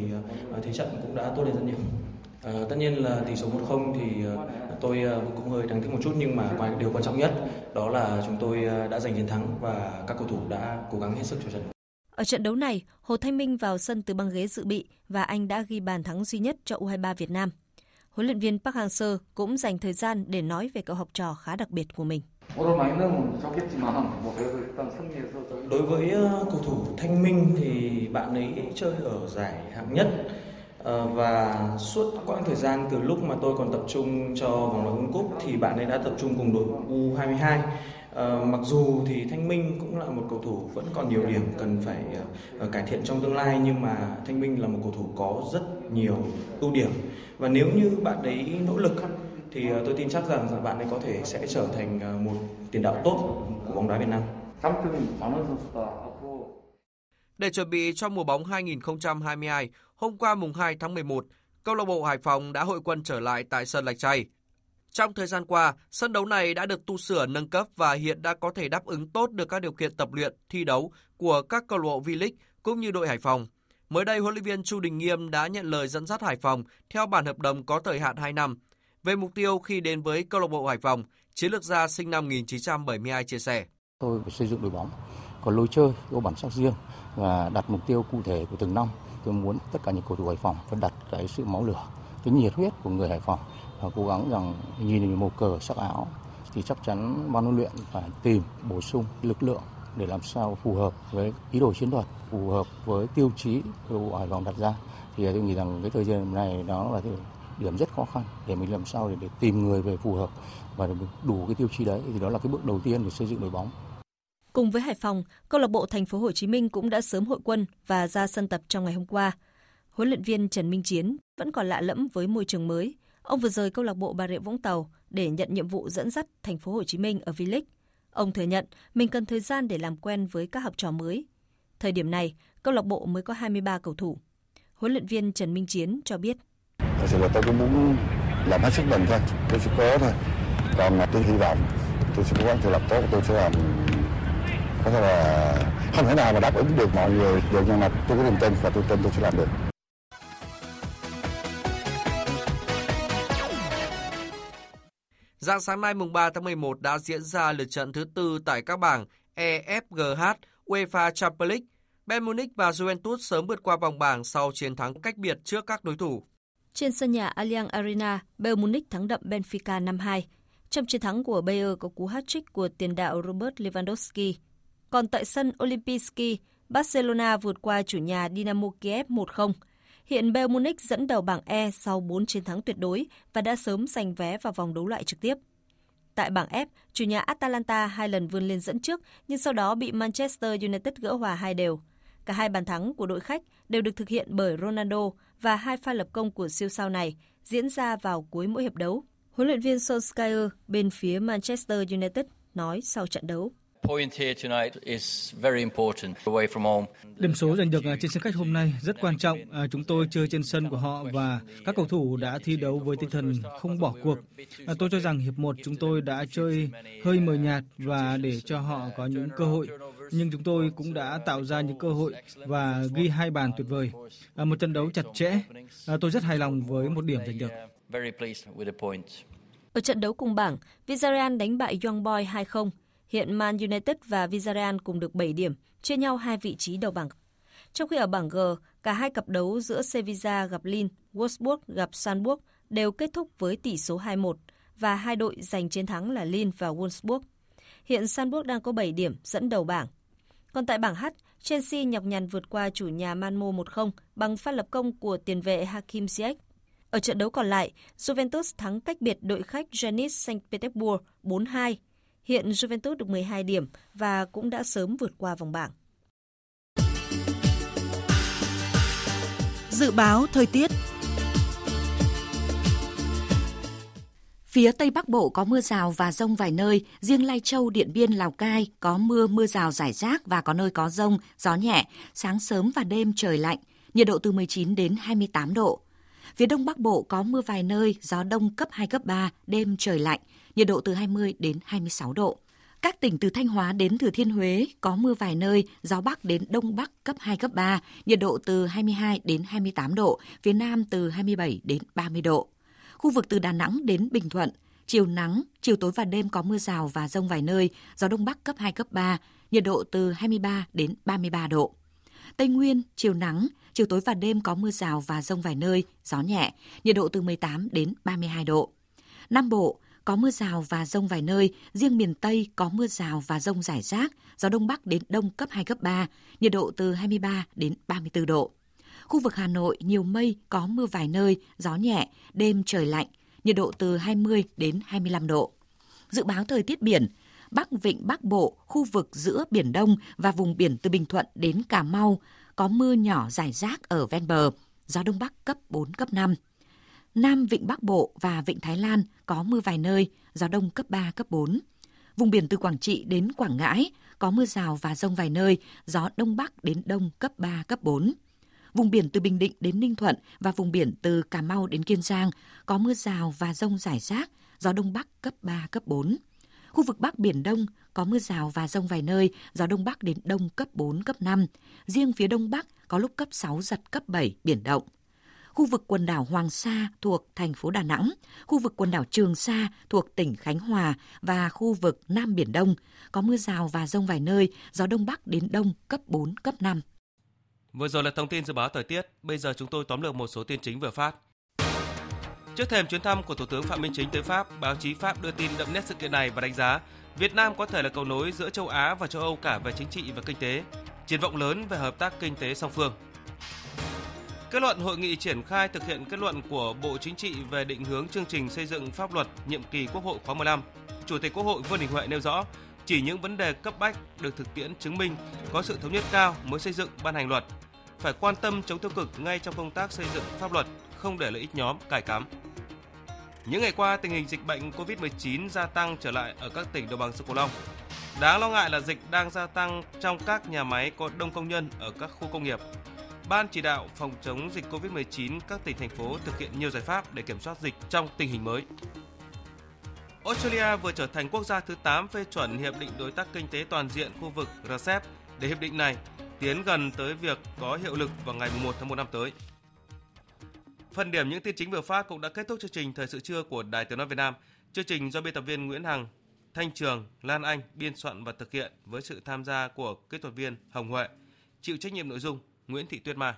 thế trận cũng đã tốt lên rất nhiều. À, tất nhiên là tỷ số 1-0 thì tôi cũng hơi đáng tiếc một chút nhưng mà điều quan trọng nhất đó là chúng tôi đã giành chiến thắng và các cầu thủ đã cố gắng hết sức cho trận. Ở trận đấu này, Hồ Thanh Minh vào sân từ băng ghế dự bị và anh đã ghi bàn thắng duy nhất cho U23 Việt Nam. Huấn luyện viên Park Hang-seo cũng dành thời gian để nói về cậu học trò khá đặc biệt của mình. Đối với ờ, cầu thủ Thanh Minh thì bạn ấy chơi ở giải hạng nhất ờ, và suốt quãng thời gian từ lúc mà tôi còn tập trung cho vòng loại World Cup thì bạn ấy đã tập trung cùng đội U22. Uh, mặc dù thì Thanh Minh cũng là một cầu thủ vẫn còn nhiều điểm cần phải uh, cải thiện trong tương lai nhưng mà Thanh Minh là một cầu thủ có rất nhiều ưu điểm và nếu như bạn ấy nỗ lực thì uh, tôi tin chắc rằng bạn ấy có thể sẽ trở thành uh, một tiền đạo tốt của bóng đá Việt Nam. Để chuẩn bị cho mùa bóng 2022, hôm qua mùng 2 tháng 11, câu lạc bộ Hải Phòng đã hội quân trở lại tại sân Lạch Tray. Trong thời gian qua, sân đấu này đã được tu sửa nâng cấp và hiện đã có thể đáp ứng tốt được các điều kiện tập luyện, thi đấu của các câu lạc bộ V-League cũng như đội Hải Phòng. Mới đây, huấn luyện viên Chu Đình Nghiêm đã nhận lời dẫn dắt Hải Phòng theo bản hợp đồng có thời hạn 2 năm. Về mục tiêu khi đến với câu lạc bộ Hải Phòng, chiến lược gia sinh năm 1972 chia sẻ. Tôi phải xây dựng đội bóng, có lối chơi, có bản sắc riêng và đặt mục tiêu cụ thể của từng năm. Tôi muốn tất cả những cầu thủ Hải Phòng phải đặt cái sự máu lửa, cái nhiệt huyết của người Hải Phòng và cố gắng rằng nhìn màu cờ sắc áo thì chắc chắn ban huấn luyện phải tìm bổ sung lực lượng để làm sao phù hợp với ý đồ chiến thuật, phù hợp với tiêu chí của Hải Phòng đặt ra. Thì tôi nghĩ rằng cái thời gian này đó là cái điểm rất khó khăn để mình làm sao để, để tìm người về phù hợp và đủ cái tiêu chí đấy thì đó là cái bước đầu tiên để xây dựng đội bóng. Cùng với Hải Phòng, câu lạc bộ Thành phố Hồ Chí Minh cũng đã sớm hội quân và ra sân tập trong ngày hôm qua. Huấn luyện viên Trần Minh Chiến vẫn còn lạ lẫm với môi trường mới. Ông vừa rời câu lạc bộ Bà Rịa Vũng Tàu để nhận nhiệm vụ dẫn dắt Thành phố Hồ Chí Minh ở V-League. Ông thừa nhận mình cần thời gian để làm quen với các học trò mới. Thời điểm này, câu lạc bộ mới có 23 cầu thủ. Huấn luyện viên Trần Minh Chiến cho biết. Thật sự là tôi cũng muốn làm hết sức mình thôi, tôi sẽ cố thôi. Còn tôi hy vọng tôi sẽ cố gắng tôi làm tốt, tôi sẽ làm có thể là không thể nào mà đáp ứng được mọi người được nhưng mà tôi có niềm tin và tôi tin tôi sẽ làm được. Dạng sáng nay mùng 3 tháng 11 đã diễn ra lượt trận thứ tư tại các bảng EFGH UEFA Champions League. Bayern Munich và Juventus sớm vượt qua vòng bảng sau chiến thắng cách biệt trước các đối thủ. Trên sân nhà Allianz Arena, Bayern Munich thắng đậm Benfica 5-2. Trong chiến thắng của Bayern có cú hat-trick của tiền đạo Robert Lewandowski. Còn tại sân Olympiski, Barcelona vượt qua chủ nhà Dynamo Kiev 1-0. Hiện Bayern Munich dẫn đầu bảng E sau 4 chiến thắng tuyệt đối và đã sớm giành vé vào vòng đấu loại trực tiếp. Tại bảng F, chủ nhà Atalanta hai lần vươn lên dẫn trước nhưng sau đó bị Manchester United gỡ hòa hai đều. Cả hai bàn thắng của đội khách đều được thực hiện bởi Ronaldo và hai pha lập công của siêu sao này diễn ra vào cuối mỗi hiệp đấu. Huấn luyện viên Solskjaer bên phía Manchester United nói sau trận đấu. Điểm số giành được trên sân khách hôm nay rất quan trọng. À, chúng tôi chơi trên sân của họ và các cầu thủ đã thi đấu với tinh thần không bỏ cuộc. À, tôi cho rằng hiệp 1 chúng tôi đã chơi hơi mờ nhạt và để cho họ có những cơ hội. Nhưng chúng tôi cũng đã tạo ra những cơ hội và ghi hai bàn tuyệt vời. À, một trận đấu chặt chẽ. Tôi rất hài lòng với một điểm giành được. Ở trận đấu cùng bảng, Villarreal đánh bại Young Boy 2-0. Hiện Man United và Villarreal cùng được 7 điểm, chia nhau hai vị trí đầu bảng. Trong khi ở bảng G, cả hai cặp đấu giữa Sevilla gặp Lille, Wolfsburg gặp Salzburg đều kết thúc với tỷ số 2-1 và hai đội giành chiến thắng là Lille và Wolfsburg. Hiện Salzburg đang có 7 điểm dẫn đầu bảng. Còn tại bảng H, Chelsea nhọc nhằn vượt qua chủ nhà Malmo 1-0 bằng pha lập công của tiền vệ Hakim Ziyech. Ở trận đấu còn lại, Juventus thắng cách biệt đội khách Zenit Saint Petersburg 4-2 Hiện Juventus được 12 điểm và cũng đã sớm vượt qua vòng bảng. Dự báo thời tiết Phía Tây Bắc Bộ có mưa rào và rông vài nơi, riêng Lai Châu, Điện Biên, Lào Cai có mưa, mưa rào rải rác và có nơi có rông, gió nhẹ, sáng sớm và đêm trời lạnh, nhiệt độ từ 19 đến 28 độ. Phía Đông Bắc Bộ có mưa vài nơi, gió đông cấp 2, cấp 3, đêm trời lạnh, nhiệt độ từ 20 đến 26 độ. Các tỉnh từ Thanh Hóa đến Thừa Thiên Huế có mưa vài nơi, gió Bắc đến Đông Bắc cấp 2, cấp 3, nhiệt độ từ 22 đến 28 độ, phía Nam từ 27 đến 30 độ. Khu vực từ Đà Nẵng đến Bình Thuận, chiều nắng, chiều tối và đêm có mưa rào và rông vài nơi, gió Đông Bắc cấp 2, cấp 3, nhiệt độ từ 23 đến 33 độ. Tây Nguyên, chiều nắng, Chiều tối và đêm có mưa rào và rông vài nơi, gió nhẹ, nhiệt độ từ 18 đến 32 độ. Nam Bộ có mưa rào và rông vài nơi, riêng miền Tây có mưa rào và rông rải rác, gió Đông Bắc đến Đông cấp 2, cấp 3, nhiệt độ từ 23 đến 34 độ. Khu vực Hà Nội nhiều mây, có mưa vài nơi, gió nhẹ, đêm trời lạnh, nhiệt độ từ 20 đến 25 độ. Dự báo thời tiết biển, Bắc Vịnh Bắc Bộ, khu vực giữa Biển Đông và vùng biển từ Bình Thuận đến Cà Mau có mưa nhỏ rải rác ở ven bờ, gió Đông Bắc cấp 4, cấp 5. Nam Vịnh Bắc Bộ và Vịnh Thái Lan có mưa vài nơi, gió Đông cấp 3, cấp 4. Vùng biển từ Quảng Trị đến Quảng Ngãi có mưa rào và rông vài nơi, gió Đông Bắc đến Đông cấp 3, cấp 4. Vùng biển từ Bình Định đến Ninh Thuận và vùng biển từ Cà Mau đến Kiên Giang có mưa rào và rông rải rác, gió Đông Bắc cấp 3, cấp 4. Khu vực Bắc Biển Đông có mưa rào và rông vài nơi, gió Đông Bắc đến Đông cấp 4, cấp 5. Riêng phía Đông Bắc có lúc cấp 6, giật cấp 7, biển động. Khu vực quần đảo Hoàng Sa thuộc thành phố Đà Nẵng, khu vực quần đảo Trường Sa thuộc tỉnh Khánh Hòa và khu vực Nam Biển Đông có mưa rào và rông vài nơi, gió Đông Bắc đến Đông cấp 4, cấp 5. Vừa rồi là thông tin dự báo thời tiết, bây giờ chúng tôi tóm lược một số tin chính vừa phát. Trước thềm chuyến thăm của Thủ tướng Phạm Minh Chính tới Pháp, báo chí Pháp đưa tin đậm nét sự kiện này và đánh giá Việt Nam có thể là cầu nối giữa châu Á và châu Âu cả về chính trị và kinh tế, triển vọng lớn về hợp tác kinh tế song phương. Kết luận hội nghị triển khai thực hiện kết luận của Bộ Chính trị về định hướng chương trình xây dựng pháp luật nhiệm kỳ Quốc hội khóa 15, Chủ tịch Quốc hội Vương Đình Huệ nêu rõ, chỉ những vấn đề cấp bách được thực tiễn chứng minh có sự thống nhất cao mới xây dựng ban hành luật. Phải quan tâm chống tiêu cực ngay trong công tác xây dựng pháp luật, không để lợi ích nhóm cải cắm. Những ngày qua, tình hình dịch bệnh COVID-19 gia tăng trở lại ở các tỉnh đồng bằng sông Cửu Long. Đáng lo ngại là dịch đang gia tăng trong các nhà máy có đông công nhân ở các khu công nghiệp. Ban chỉ đạo phòng chống dịch COVID-19 các tỉnh thành phố thực hiện nhiều giải pháp để kiểm soát dịch trong tình hình mới. Australia vừa trở thành quốc gia thứ 8 phê chuẩn hiệp định đối tác kinh tế toàn diện khu vực RCEP để hiệp định này tiến gần tới việc có hiệu lực vào ngày 1 tháng 1 năm tới. Phần điểm những tin chính vừa phát cũng đã kết thúc chương trình thời sự trưa của Đài Tiếng nói Việt Nam. Chương trình do biên tập viên Nguyễn Hằng, Thanh Trường, Lan Anh biên soạn và thực hiện với sự tham gia của kỹ thuật viên Hồng Huệ, chịu trách nhiệm nội dung Nguyễn Thị Tuyết Mai.